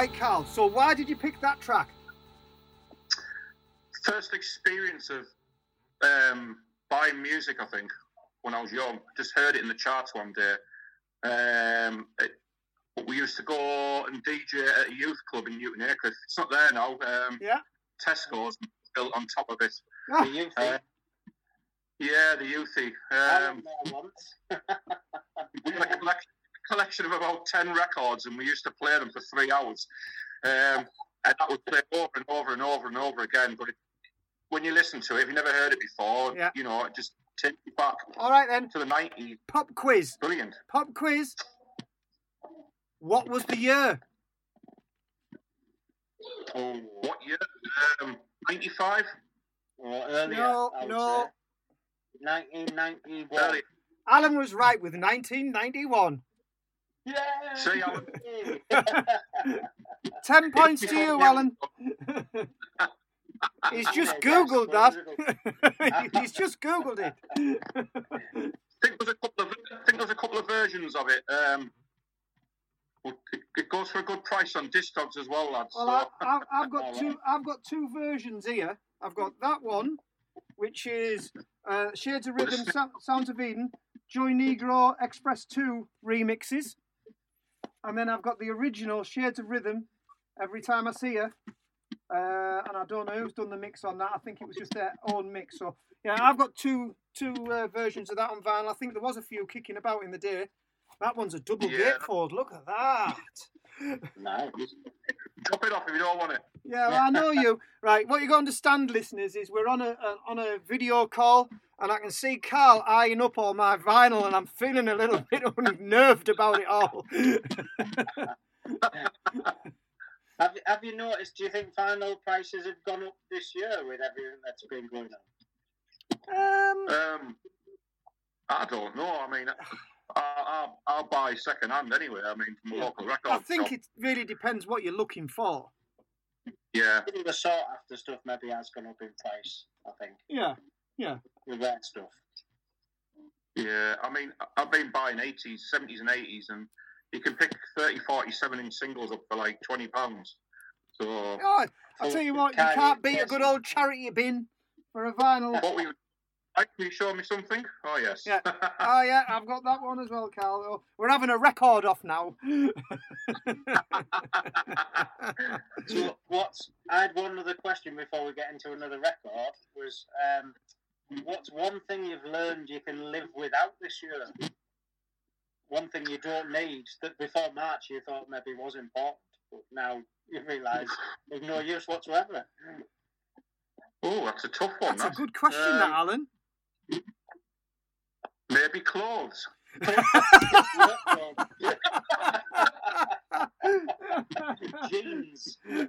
Right, Carl. So why did you pick that track? First experience of um, buying music, I think, when I was young. Just heard it in the charts one day. Um, it, we used to go and DJ at a youth club in Newton Acre. It's not there now. Um, yeah. Tesco's built on top of it. Ah. The youth. Uh, yeah, the youthy. I Um, went there once. we had a collect- collection of about 10 records and we used to play them for three hours. Um, and that would play over and over and over and over again. But it, when you listen to it, if you've never heard it before, Yeah. you know, it just takes you back All right then. to the 90s. Pop quiz. Brilliant. Pop quiz. What was the year? Oh, what year? Um, 95? Or earlier, No, no. say. 1991. Early. Alan was right with 1991. See, Alan? Ten points to you, Alan. He's just googled that. He's just googled it. I think there's a couple of I think there's a couple of versions of it. Um, it, it goes for a good price on Discogs as well, lads. Well, I, I, I've got two. I've got two versions here. I've got that one, which is uh, Shades of Rhythm, Sounds of Eden, Joey Negro Express Two remixes, and then I've got the original Shades of Rhythm. Every time I see her, Uh, and I don't know who's done the mix on that. I think it was just their own mix. So yeah, I've got two two uh, versions of that on vinyl. I think there was a few kicking about in the day. That one's a double Yeah. gatefold. Look at that. Nice. Drop it off if you don't want it. Yeah, well, I know you. Right, what you got to understand, listeners, is we're on a, a on a video call, and I can see Carl eyeing up all my vinyl, and I'm feeling a little bit unnerved about it all. Have, you- have you noticed? Do you think vinyl prices have gone up this year with everything that's been going on? Um, Um, I don't know. I mean, I, I'll, I'll buy second hand anyway. I mean, from a local record I think shop. it really depends what you're looking for. Yeah. Even the sought after stuff maybe has gone up in price. I think Yeah, yeah. the rare stuff. Yeah, I mean, I've been buying 80s, 70s, and 80s, and you can pick 30, 47 inch singles up for like 20 pounds. So, Oh, I'll tell you what, you can't beat a good old charity bin for a vinyl. what we Can you show me something? Oh, yes. Yeah. Oh yeah, I've got that one as well, Carl. Oh, We're having a record off now. So what's I had one other question before we get into another record was um, what's one thing you've learned you can live without this year? One thing you don't need that before March you thought maybe was important, but now you realise there's no use whatsoever. Oh, that's a tough one. That's a good question, that Um, Alan. Maybe clothes. Jeans. I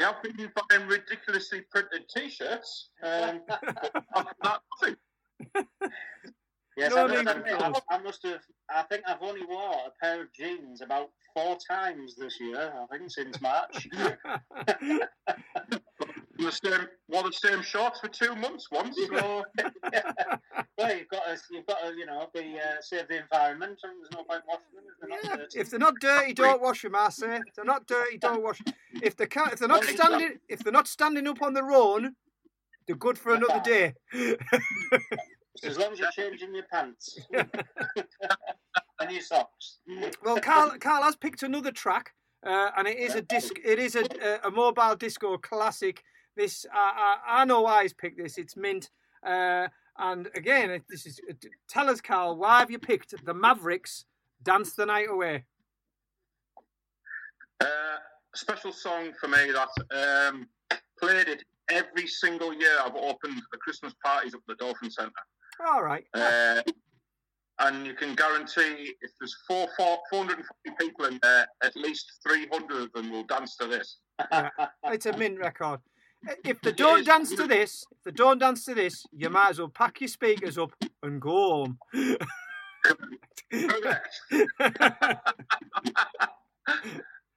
have been buying ridiculously printed T-shirts. Um, but that, nothing. Yes, No I, I. I must have. I think I've only wore a pair of jeans about four times this year. I think since March. The same, wore the same shorts for two months once. So well, you've got to, you've got to, you know, be uh, save the environment, and there's no point washing them if they're not dirty. If they're not dirty, don't wash them. I say. If they're not dirty, don't wash. If they can't, if they're not standing, if they're not standing up on their own, they're good for another day. As long as you're changing your pants and your socks. Well, Carl, Carl has picked another track, uh, and it is a disc. It is a, a, mobile disco classic. This I, I, I know why he's picked this. It's Mint, uh, and again, this is. Tell us, Carl, why have you picked the Mavericks? Dance the night away. Uh, special song for me that um, played it every single year I've opened the Christmas parties up at the Dolphin Centre. All right. Uh, and you can guarantee if there's four, four, 440 people in there, at least 300 of them will dance to this. Yeah, it's a mint record. If they don't dance to this, if they don't dance to this, you might as well pack your speakers up and go home.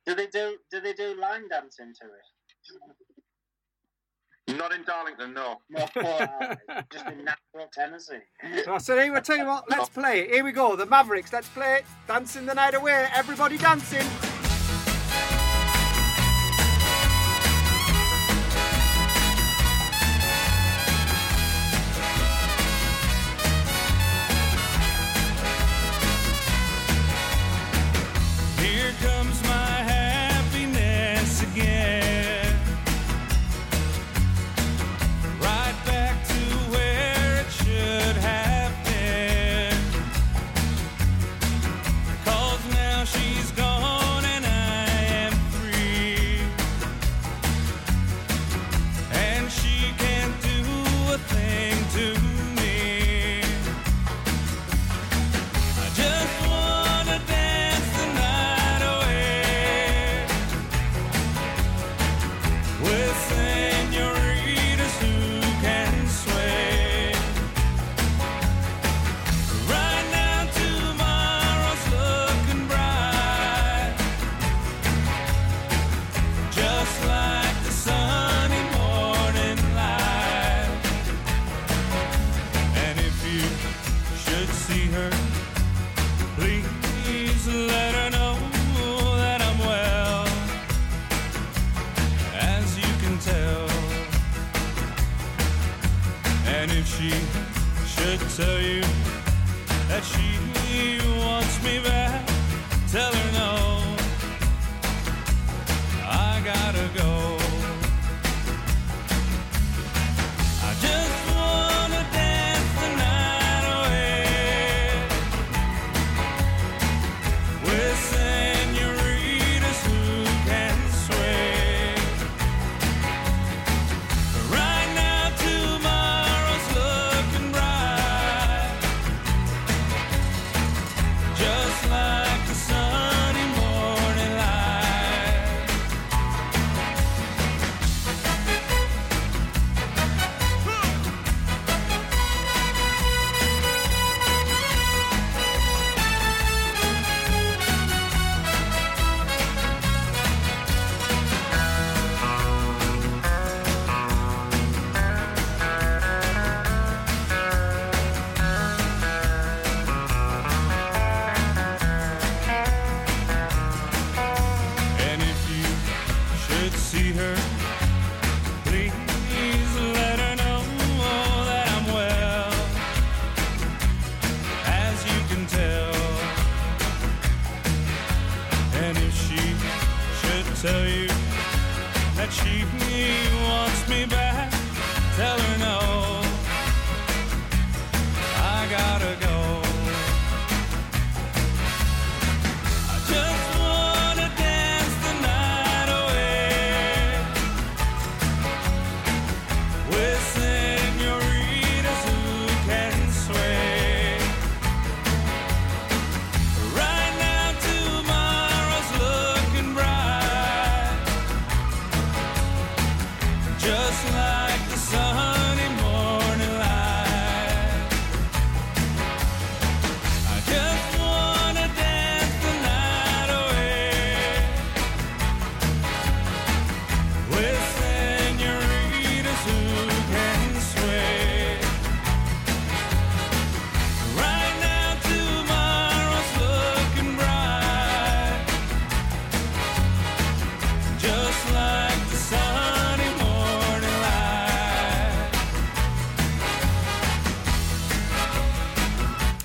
Do they do? Do they do line dancing to it? Not in Darlington, no. No, alright. just in Nashville, Tennessee. Oh, so I said, hey, I tell you what, let's play it. Here we go, the Mavericks. Let's play it. Dancing the night away. Everybody dancing.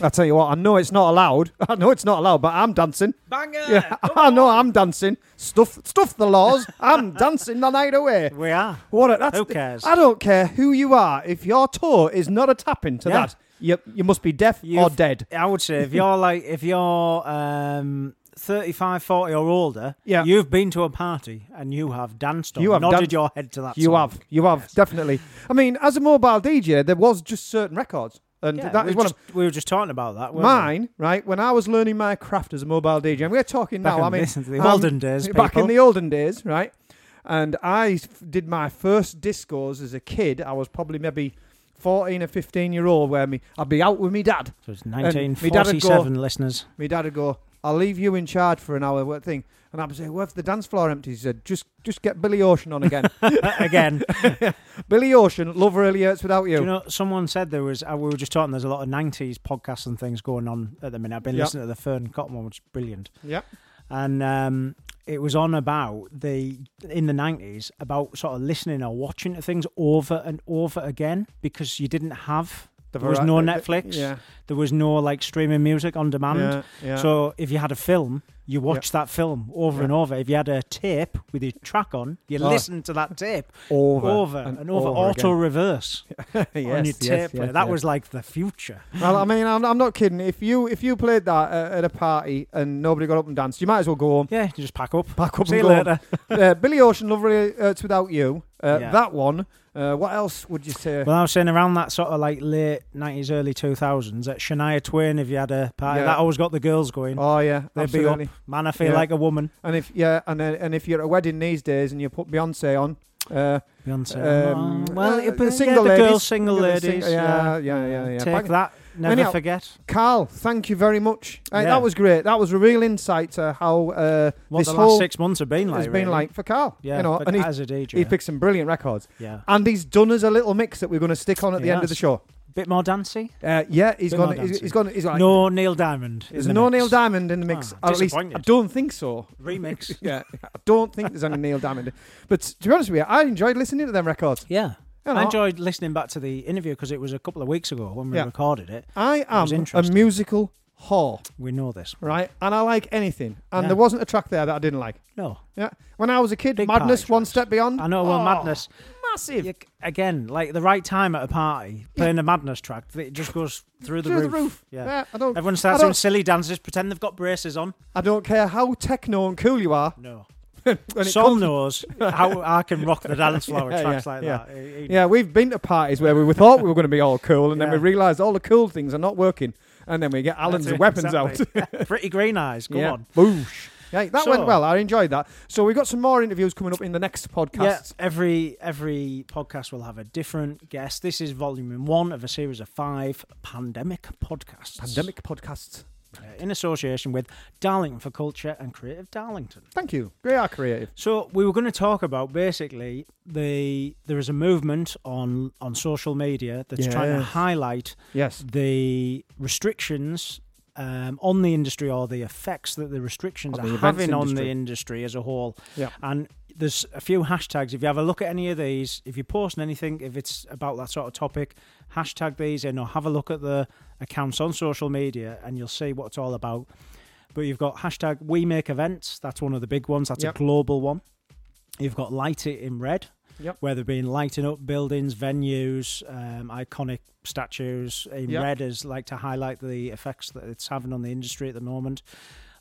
I tell you what, I know it's not allowed. I know it's not allowed, but I'm dancing. Banger! Yeah, I know I'm dancing. Stuff, stuff the laws. I'm dancing the night away. We are. What? A, that's Who cares? I don't care who you are. If your toe is not a tapping to Yeah. that, you you must be deaf or You've- dead. I would say if you're like if you're um 35, 40 or older, Yeah. you've been to a party and you have danced or You have nodded dan- your head to that. You song. have, you have definitely. I mean, as a mobile DJ, there was just certain records, and Yeah, that we, is one just, of we were just talking about that. weren't we? mine. Right when I was learning my craft as a mobile DJ, and we're talking Back now. I mean, the- the um, olden days, back in the olden days, right? And I did my first discos as a kid. I was probably maybe. 14 or 15 year old where me I'd be out with me dad. So it's And me dad would go- 1947, listeners. Me dad would go, I'll leave you in charge for an hour, what thing? And I'd say, well, if the dance floor empty, he said, just just get Billy Ocean on again. Again. Billy Ocean, Love Really Hurts Without You. Do you know, someone said there was, uh, we were just talking, there's a lot of 90s podcasts and things going on at the minute. I've been Yep. listening to the Fearne Cotton one, which is brilliant. Yep. And um, it was on about the, in the 90s, about sort of listening or watching to things over and over again because you didn't have, The there was no vari- Netflix. yeah. There was no like streaming music on demand. Yeah, yeah. So if you had a film, you watched that film over and over. If you had a tape with your track on, you Oh. listened to that tape Over over and and, over, over auto reverse on your yes, tape. yes, that yes. was like the future. Well, I mean, I'm, I'm not kidding. If you if you played that at, a party and nobody got up and danced, you might as well go home. Yeah, you just pack up. Pack up See and you go later. uh, Billy Ocean, Love Really Hurts Without You. Uh, Yeah. That one. Uh, what else would you say? Well, I was saying around that sort of like late nineties, early two thousands, at Shania Twain, if you had a party, Yeah. that always got the girls going. Oh yeah, they'd absolutely. be up. Man, I feel Yeah. like a woman. And if yeah, and then and if you're at a wedding these days and you put Beyonce on, uh, Beyonce. um, well, uh, the yeah, single the ladies, girls, single ladies. yeah, yeah, yeah, yeah. Take Bang- that. Never Anyhow, forget. Carl, thank you very much. Uh, Yeah. That was great. That was a real insight to how uh, What this the whole last six months have been like. has been really. like for Carl. Yeah, you know, and he, as a DJ. he picked some brilliant records. Yeah. and he's done us a little mix that we're going to stick on at the He end of the show. Bit more dancey. Uh, yeah, he's gone. He's, he's gone. He's like, no Neil Diamond. There's the no mix. Neil Diamond in the mix. Ah, at least I don't think so. Remix. yeah, I don't think there's any Neil Diamond. But to be honest with you, I enjoyed listening to them records. Yeah. You know, I enjoyed listening back to the interview because it was a couple of weeks ago when we Yeah. recorded it. I am a musical whore. We know this. right? And I like anything. And Yeah. there wasn't a track there that I didn't like. No. Yeah. When I was a kid, Big Madness, One Step Beyond. I know, well, Oh, Madness. Massive. You, again, like the right time at a party, playing a Madness track, it just goes through the Through the roof. roof. Yeah. Yeah, I don't- Everyone starts doing silly dances, pretend they've got braces on. I don't care how techno and cool you are. No. Sol knows how I can rock the dance floor with Yeah, tracks yeah, like yeah. that. Yeah, we've been to parties where we thought we were going to be all cool, and then we realised all the cool things are not working, and then we get Alan's it, weapons exactly. out. Pretty green eyes. Come yeah. on. Boosh. Yeah, that So- went well. I enjoyed that. So we've got some more interviews coming up in the next podcast. Yeah, every every podcast will have a different guest. This is volume one of a series of five pandemic podcasts. Pandemic podcasts. Uh, in association with Darlington for Culture and Creative Darlington. Thank you. They are creative. So we were going to talk about basically the there is a movement on on social media that's trying to highlight Yes. the restrictions um, on the industry or the effects that the restrictions the are having on the industry. industry as a whole. Yeah. And there's a few hashtags. If you have a look at any of these, if you're posting anything, if it's about that sort of topic, hashtag these in or have a look at the accounts on social media and you'll see what it's all about. But you've got hashtag We Make Events. That's one of the big ones. That's Yep. a global one. You've got Light It in Red, Yep. where they've been lighting up buildings, venues, um, iconic statues in Yep. red as like to highlight the effects that it's having on the industry at the moment.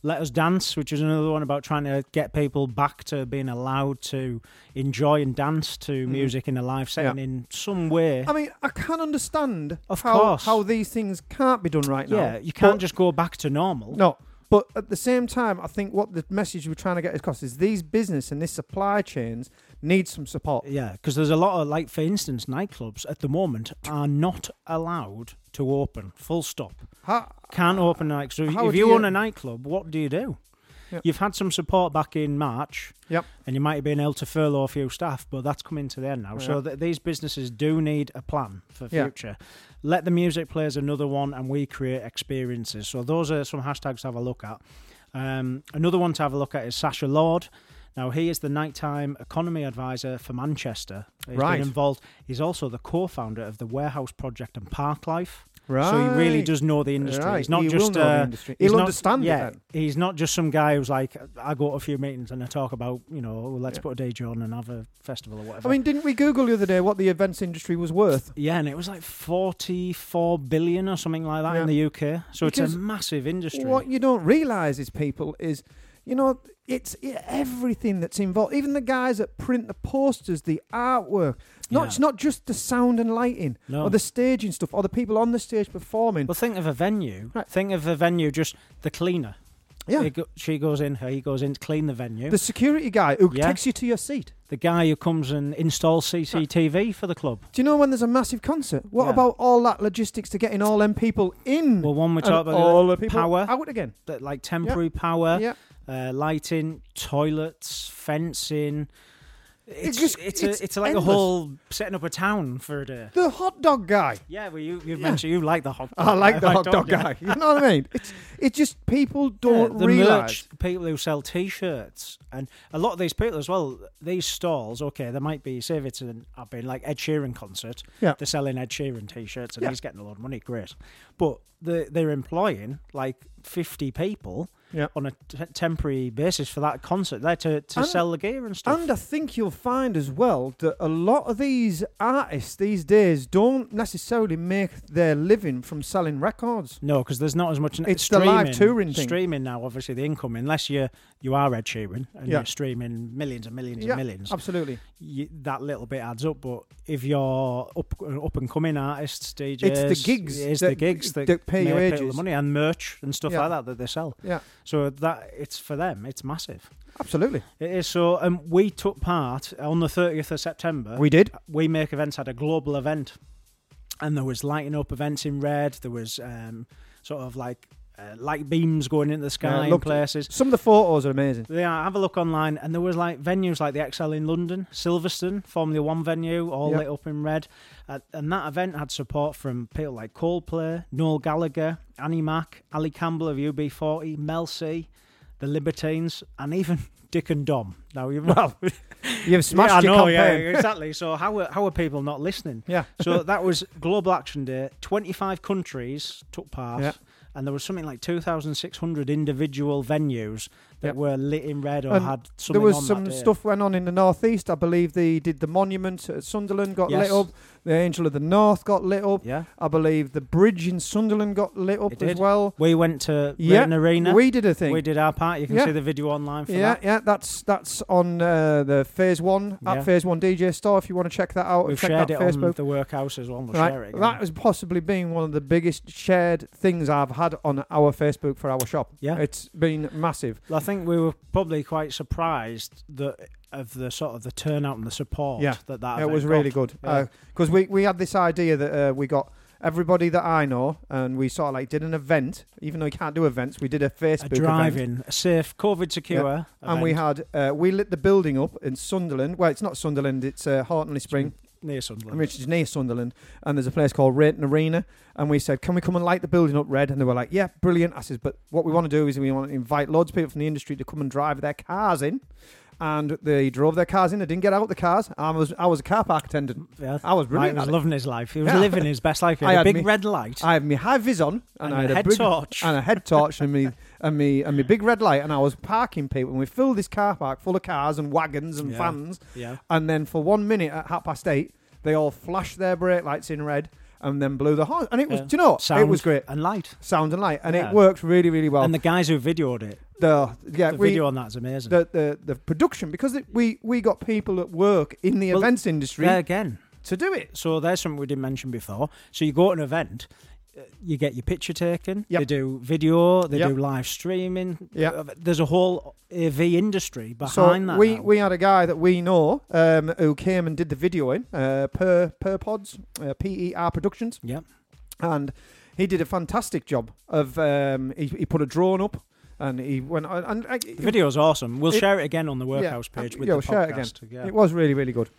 Let Us Dance, which is another one about trying to get people back to being allowed to enjoy and dance to Mhm. music in a live setting Yeah. in some way. I mean, I can understand Of how, course. how these things can't be done right now. yeah, you can't just go back to normal. No, but at the same time, I think what the message we're trying to get across is these business and these supply chains needs some support. Yeah, because there's a lot of like, for instance, nightclubs at the moment are not allowed to open. Full stop. How, Can't open nightclubs. So how if do you you- own a nightclub, what do you do? Yep. You've had some support back in March. Yep. And you might have been able to furlough a few staff, but that's coming to the end now. So th- these businesses do need a plan for Yeah. future. Let the music play is another one, and we create experiences. So those are some hashtags to have a look at. Um, another one to have a look at is Sacha Lord. Now he is the nighttime economy advisor for Manchester. He's Right. been involved. He's also the co-founder of the Warehouse Project and Parklife. So he really does know the industry. Right. He's not He just uh, industry. He'll not- understand it Yeah, then. he's not just some guy who's like, I go to a few meetings and I talk about, you know, oh, let's Yeah. put a DJ on and have a festival or whatever. I mean, didn't we Google the other day what the events industry was worth? yeah, and it was like forty-four billion or something like that in the UK. So it's a massive industry. What you don't realise is, people, is you know, it's everything that's involved. Even the guys that print the posters, the artwork. Not Yeah. it's not just the sound and lighting No. or the staging stuff or the people on the stage performing. Well, think of a venue. Think of a venue, just the cleaner. Yeah. He go- she goes in, he goes in to clean the venue. The security guy who Yeah. takes you to your seat. the guy who comes and installs CCTV for the club. Do you know when there's a massive concert? What Yeah. about all that logistics to getting all them people in? Well, one we talked about all the people power out again. like temporary power, Yeah. uh, lighting, toilets, fencing. It's just- it's, it's a, it's like endless. a whole setting up a town for the. The hot dog guy. Yeah, well, you you mentioned you like the hot. dog I like the hot dog you? guy. You know what I mean? It's it's just people don't the realise. merch, people who sell T-shirts, and a lot of these people as well. These stalls, okay, there might be say if it's an I've been like Ed Sheeran concert, Yeah. they're selling Ed Sheeran T-shirts, and Yeah. he's getting a lot of money, great. But they they're employing like fifty people Yeah. on a t- temporary basis for that concert there to, to And- sell the gear and stuff. And I think you'll find as well that a lot of these artists these days don't necessarily make their living from selling records. No, because there's not as much. It's the streaming, live touring thing. Streaming now, obviously, the income, unless you you are Ed Sheeran and Yeah. you're streaming millions and millions Yeah, and millions. absolutely. You, that little bit adds up. But if you're up up and coming artists, DJs, It's the gigs it's that- the gigs that, that pay you the money and merch and stuff Yeah. like that that they sell. Yeah. So that it's for them. It's massive. Absolutely. It is so. Um, we took part on the 30th of September. We did. We Make Events had a global event, and there was lighting up events in red. There was um, sort of like uh, light beams going into the sky Yeah, in places. Some of the photos are amazing. Yeah, have a look online, and there was like venues like the ExCeL in London, Silverstone, Formula One venue, all Yep. lit up in red, uh, and that event had support from people like Coldplay, Noel Gallagher, Annie Mac, Ali Campbell of UB40, Mel C, the Libertines, and even Dick and Dom. Now you've Well, you've smashed yeah, your know, yeah, campaign. exactly. So how are, how are people not listening? Yeah. So that was Global Action Day. Twenty five countries took part. Yeah. And there was something like 2,600 individual venues that Yep. were lit in red or And had something there was on some stuff went on in the northeast. I believe they did the monument at Sunderland got Yes. lit up. The Angel of the North got lit up. Yeah. I believe the bridge in Sunderland got lit up as well. We went to Yeah, Arena. we did a thing. We did our part. You can Yeah. see the video online for yeah, that. yeah, that's that's on uh, the Phase One Yeah. at Phase One DJ store. If you want to check that out, We've check shared that it Facebook. on the workhouse as well. We'll right, that has possibly been one of the biggest shared things I've had on our Facebook for our shop. Yeah. it's been massive. I think we were probably quite surprised that of the sort of the turnout and the support Yeah, that that it was really got. good Yeah. because we we had this idea that uh, we got everybody that I know and we sort of like did an event. Even though you can't do events, we did a a Facebook event. a safe, COVID secure, And we had uh, we lit the building up in Sunderland. Well, it's not Sunderland; it's uh, Houghton-le-Spring. Near Sunderland. which is near Sunderland, and there's a place called Rainton Arena. And we said, "Can we come and light the building up red?" And they were like, "Yeah, brilliant." I said, "But what we want to do is we want to invite loads of people from the industry to come and drive their cars in." And they drove their cars in. They didn't get out the cars. I was I was a car park attendant. Yeah. I was Mike brilliant. was at loving his life. He was Yeah. living his best life. He I had a big me- red light. I had my high vis on, and, And I had a head big, torch. and a head torch, and me and me and me big red light, and I was parking people, and we filled this car park full of cars and wagons and Yeah. vans. Yeah. And then for one minute at half past eight, they all flashed their brake lights in red, and then blew the horn. And it was, Yeah. do you know, what? it Sound was great. and light. Sound and light, and Yeah. it worked really, really well. and the guys who videoed it, the yeah, the we, video on that's amazing. the, the the production because it, we we got people that work in the Well, events industry there again. to do it. So there's something we didn't mention before. So you go to an event, you get your picture taken. Yep. They do video. They Yep. do live streaming. Yep. Uh, There's a whole AV industry So behind that. we now. we had a guy that we know um, who came and did the videoing uh, per per pods uh, PER Productions. Yep. and he did a fantastic job of um, he, he put a drone up and he went and, and uh, the video's awesome. We'll it- share it again on the yeah, Workhouse page with yeah, the we'll share it again. podcast. Yeah. It was really really good.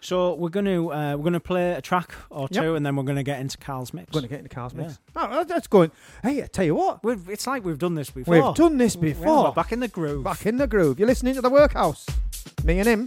So we're going to uh, we're going to play a track or Yep. two, and then we're going to get into Carl's mix. We're Going to get into Carl's mix. Oh, that's going. Hey, I tell you what, We've, it's like we've done this before. we've done this Yeah, before. we're back in the groove. Back in the groove. You're listening to the Workhouse. Me and him.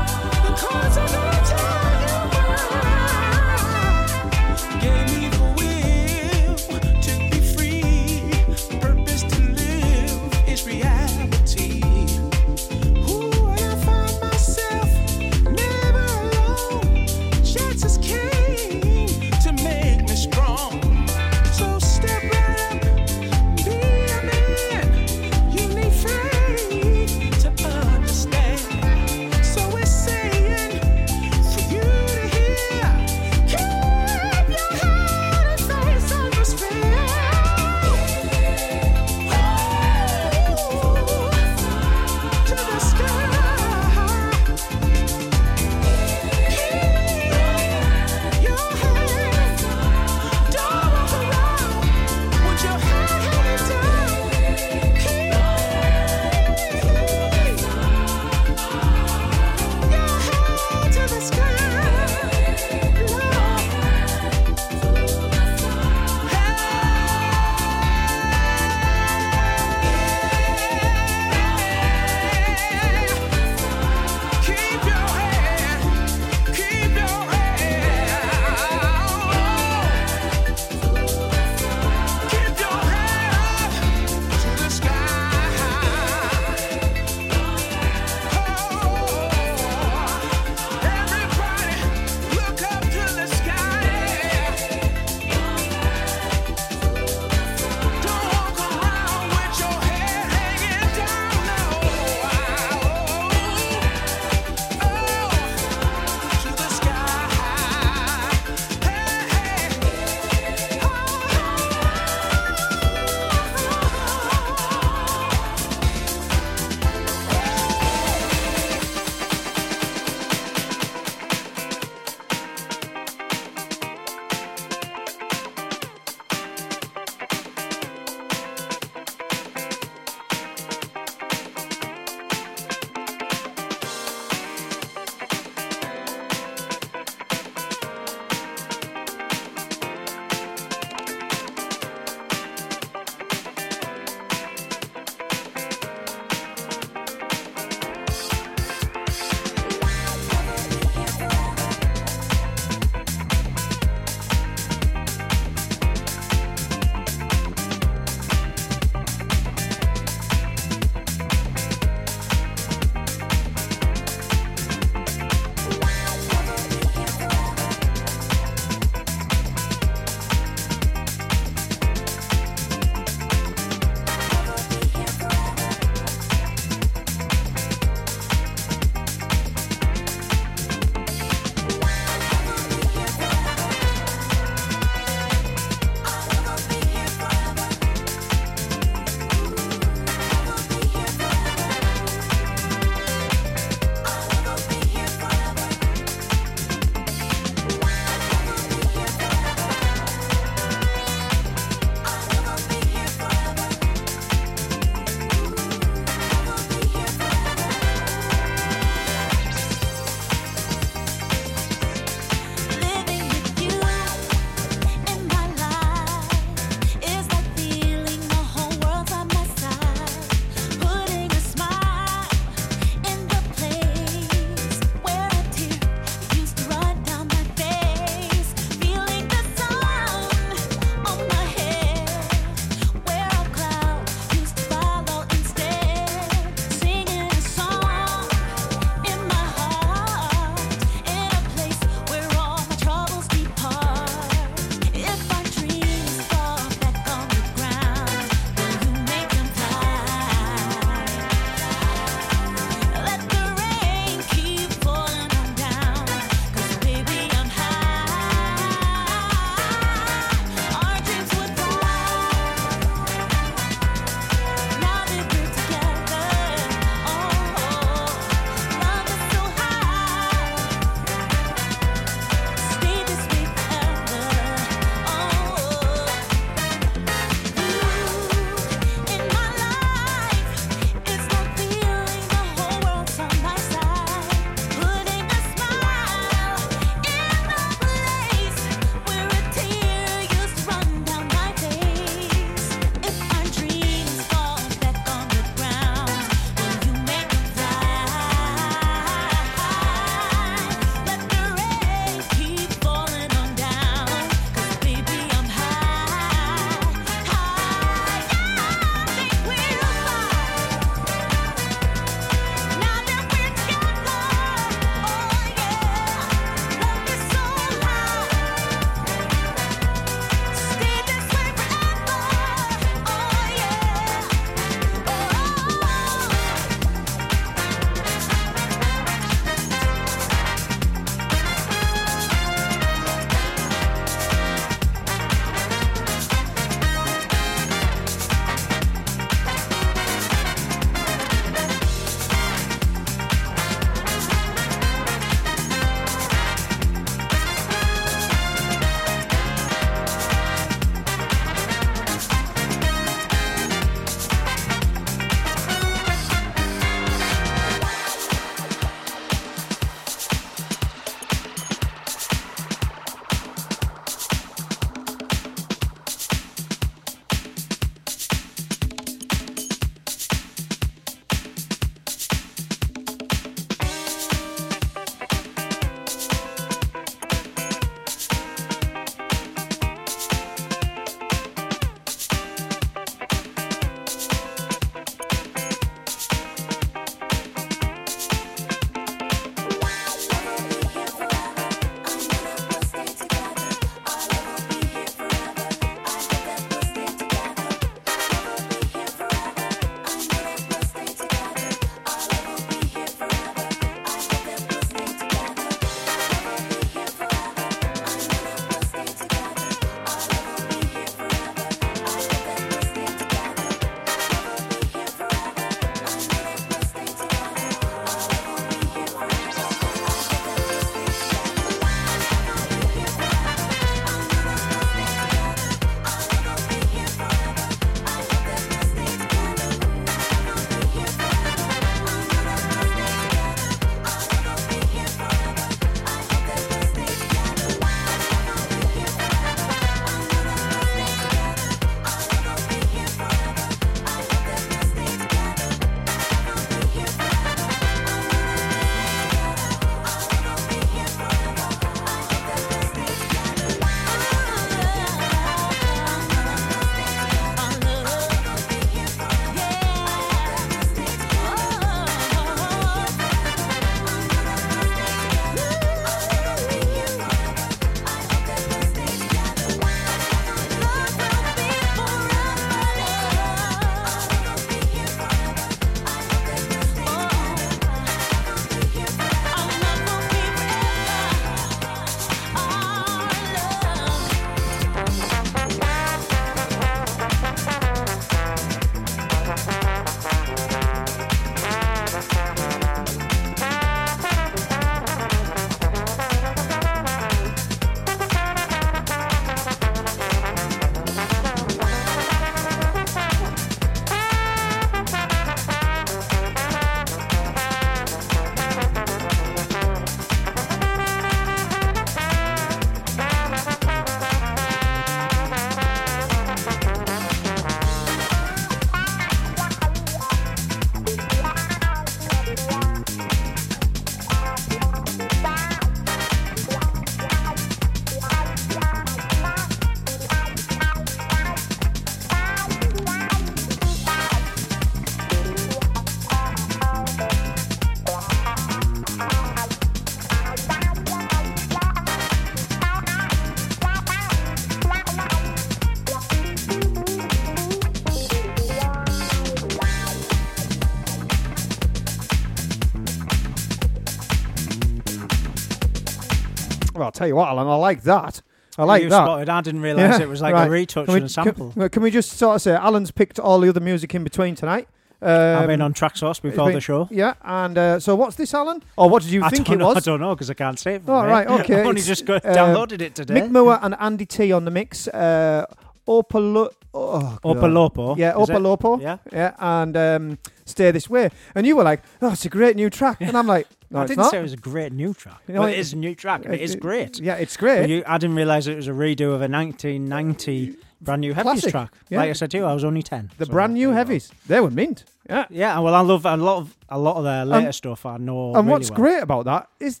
I'll tell you what, Alan, I like that. I like You that. spotted. I didn't realise it was like a right. retouch Can we- and a sample. Can, can we just sort of say Alan's picked all the other music in between tonight? I've been Um, on Track Source before been- the show. Yeah, and uh, so what's this, Alan? Or what did you I think it know, was? I don't know because I can't say it. Oh, right, okay. I've only It's, just got, uh, downloaded it today. Mick Moore and Andy T on the mix. Uh, Opalo- oh, Opolopo, Yeah, is it? Opolopo. Yeah. Yeah, and um, Stay This Way. And you were like, oh, it's a great new track. And I'm like, no, I didn't say it was a great new track. Well, it- it is a new track. and It is great. yeah, it's great. You, I didn't realise it was a redo of a 1990 brand new heavies Classic, track. yeah. Like I said to you, I was only 10. The so brand new there you heavies. They were mint. Yeah. Yeah, well, I love a lot of a lot of their later Um, stuff. I know. and really what's well. great about that is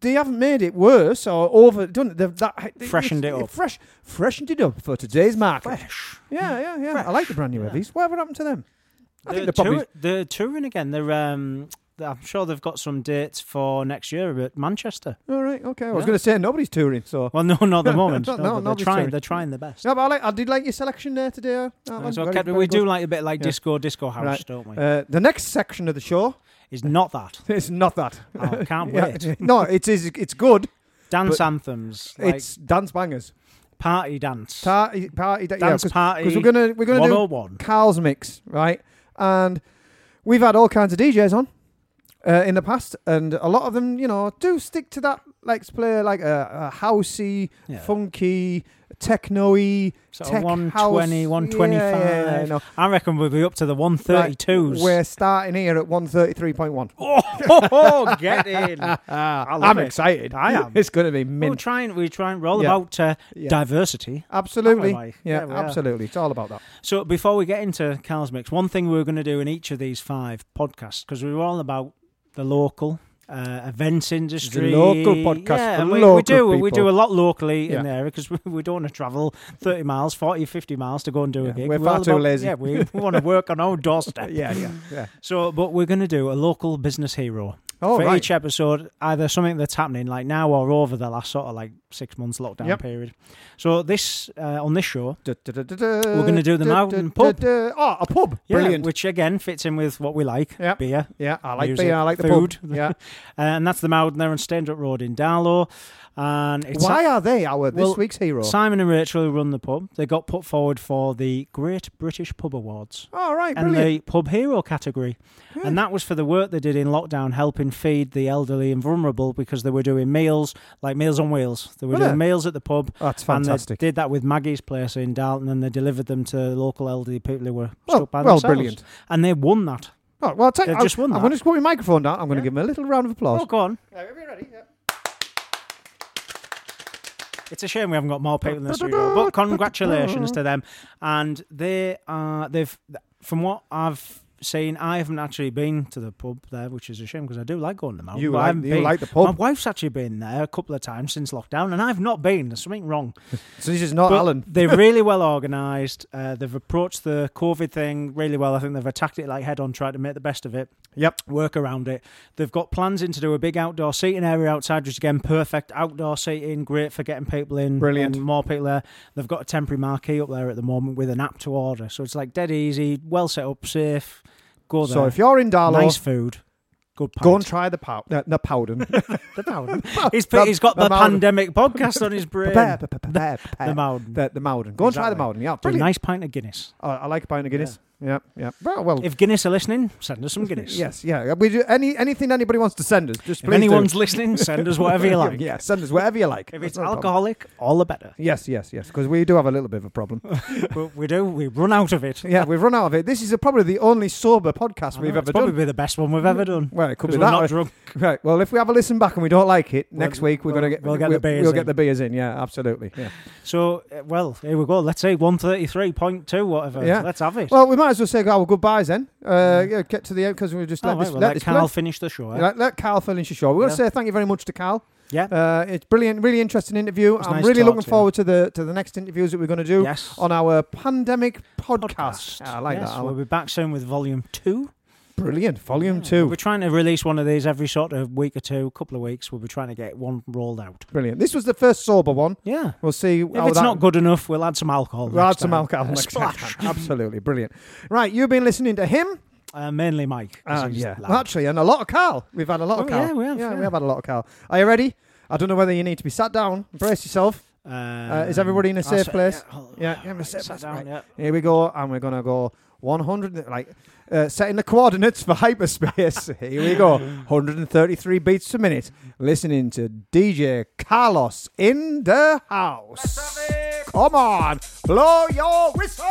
they haven't made it worse or over done it. They've that Freshened it up. Fresh, freshened it up for today's market. Fresh. Yeah, yeah, yeah. I like the brand new heavies. Whatever happened to them? I think They're, they're probably they're touring again. They're um, I'm sure they've got some dates for next year at Manchester. all right. Okay, I was Yeah. going to say nobody's touring. So Well, no, not at the moment. No, no, but they're nobody's trying. touring. They're trying their best. No, but I, like, I did like your selection there today. uh. So Very- very we do like a bit like Yeah. disco, disco house, Right. don't we? Uh, the next section of the show is not that. It's not that. Oh, can't Yeah. wait. no, it is. It's good. Dance anthems. Like It's dance bangers. party dance. Party, party, da- Dance yeah, party Because we're gonna we're gonna do 101. Carl's mix, right? And we've had all kinds of DJs on uh, in the past, and a lot of them, you know, do stick to that. Like to play like a, a housey, Yeah. funky, techno-y, Sort tech of 120, house. 125. Yeah, yeah, no. I reckon we'll be up to the 132s. We're starting here at one thirty-three point one. Oh, get in. I'm it. excited. I am. It's going to be We'll mint. try and we try and roll Yeah. about uh, diversity. Absolutely. Aren't Yeah, we are. absolutely. It's all about that. So before we get into Carl's Mix, one thing we are going to do in each of these five podcasts, because we were all about the local uh, events industry. local podcast Yeah, we, local we do. We do a lot locally Yeah. in there because we, we don't want to travel 30 miles, 40, 50 miles to go and do a gig. we're far too about- lazy. Yeah, we, we want to work on our doorstep. Yeah, yeah, yeah. So, but we're going to do a local business hero. Oh, for right. each episode, either something that's happening like now or over the last sort of like six months lockdown Yep. period. So this uh, on this show, we're we're going to do the Mountain Pub. Oh, a pub. Yeah, Brilliant. which again fits in with what we like. Yep. Beer. Yeah, I like music, beer. I like the food. pub. Yeah. and that's the Mountain there on Staindrop Road in Darlo. And it's Why are they our this Well, week's hero? Simon and Rachel who run the pub. They got put forward for the Great British Pub Awards. All right, and brilliant. the Pub Hero category. And that was for the work they did in lockdown, helping feed the elderly and vulnerable because they were doing meals, like Meals on Wheels. They were Were doing they? meals at the pub. That's And fantastic. they did that with Maggie's Place in Dalton and they delivered them to local elderly people who were Well- stuck by well, themselves. brilliant. And they won that. Oh, well, I'll take, They've I'll, just won I'm that. going to just put my microphone down. I'm going to give them a little round of applause. Oh, go on. Are we ready? Yeah. It's a shame we haven't got more people in the studio, but congratulations to them. And they are they've from what I've seen, I haven't actually been to the pub there, which is a shame because I do like going to the mountain. You I like- haven't you been. like the pub. My wife's actually been there a couple of times since lockdown, and I've not been. There's something wrong. So this is not But Alan. they're really well organised. Uh, they've approached the COVID thing really well. I think they've attacked it like head on, tried to make the best of it. Yep. Work around it. They've got plans in to do a big outdoor seating area outside, which again, perfect outdoor seating, great for getting people in. Brilliant. and more people there. They've got a temporary marquee up there at the moment with an app to order. So it's like dead easy, well set up, safe. Go there. So if you're in Darlo, nice food. Good pint. go and try the pow. No, the Powden. the Powden. He's, put, he's got the, Mountain. pandemic podcast on his brain. Prepare, prepare. The Mountain. The, the Mountain. Go and try the. Mountain. Yeah, Do a brilliant. nice pint of Guinness. Oh, I like a pint of Guinness. Yeah, yeah. Well, well If Guinness are listening, send us some Guinness. yes, yeah. We do any anything anybody wants to send us. Just If anyone's do. listening, send us whatever you like. yeah, send us whatever you like. If That's it's no problem. alcoholic, all the better. Yes, yes, yes. Because we do have a little bit of a problem. We do. We run out of it. yeah, we've run out of it. This is a, probably the only sober podcast I we've know, ever it's probably done. be the best one we've ever done. Well, it could be we're that. not drunk. Right. Well, if we have a listen back and we don't like it, next week we're we'll- going to get we'll get the beers We'll in. get the beers in. Yeah, absolutely. Yeah. So, uh, well, here we go. Let's say 133.2, whatever. Yeah. Let's have it. Well, we might as well say our goodbyes then. Uh, yeah, get to the end because we just Oh, let right, this well, let let this Carl play. finish the show. eh? Let, let Carl finish the show. We're going to say thank you very much to Cal. Yeah. Uh, it's brilliant, really interesting interview. I'm nice really looking to you. forward to the to the next interviews that we're going to do Yes. on our pandemic podcast. Yeah, I like yes, that. We'll be back soon with volume two brilliant. Volume yeah. two. We're trying to release one of these every sort of week or two, couple of weeks. We'll be trying to get one rolled out. Brilliant. This was the first sober one. Yeah. We'll see. If it's that... not good enough, we'll add some alcohol. We'll add some time. alcohol. A splash. Time. Absolutely brilliant. Right, you've been listening to him. Uh, mainly Mike. Ah, yeah. Actually, and a lot of Carl. We've had a lot oh, of Carl. Yeah, we have. Yeah, yeah, we have had a lot of Carl. Are you ready? I don't know whether you need to be sat down. Brace yourself. Uh, uh is everybody in a safe place? Yeah, sit down. Yeah. Here we go, and we're gonna go 100. Like uh, setting the coordinates for hyperspace. Here we go. 133 beats a minute. Listening to DJ Carlos in the house. Come on, blow your whistle.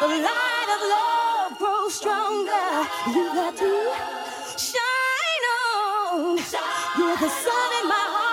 The light of love grows stronger. You got to shine on. You're the sun in my heart.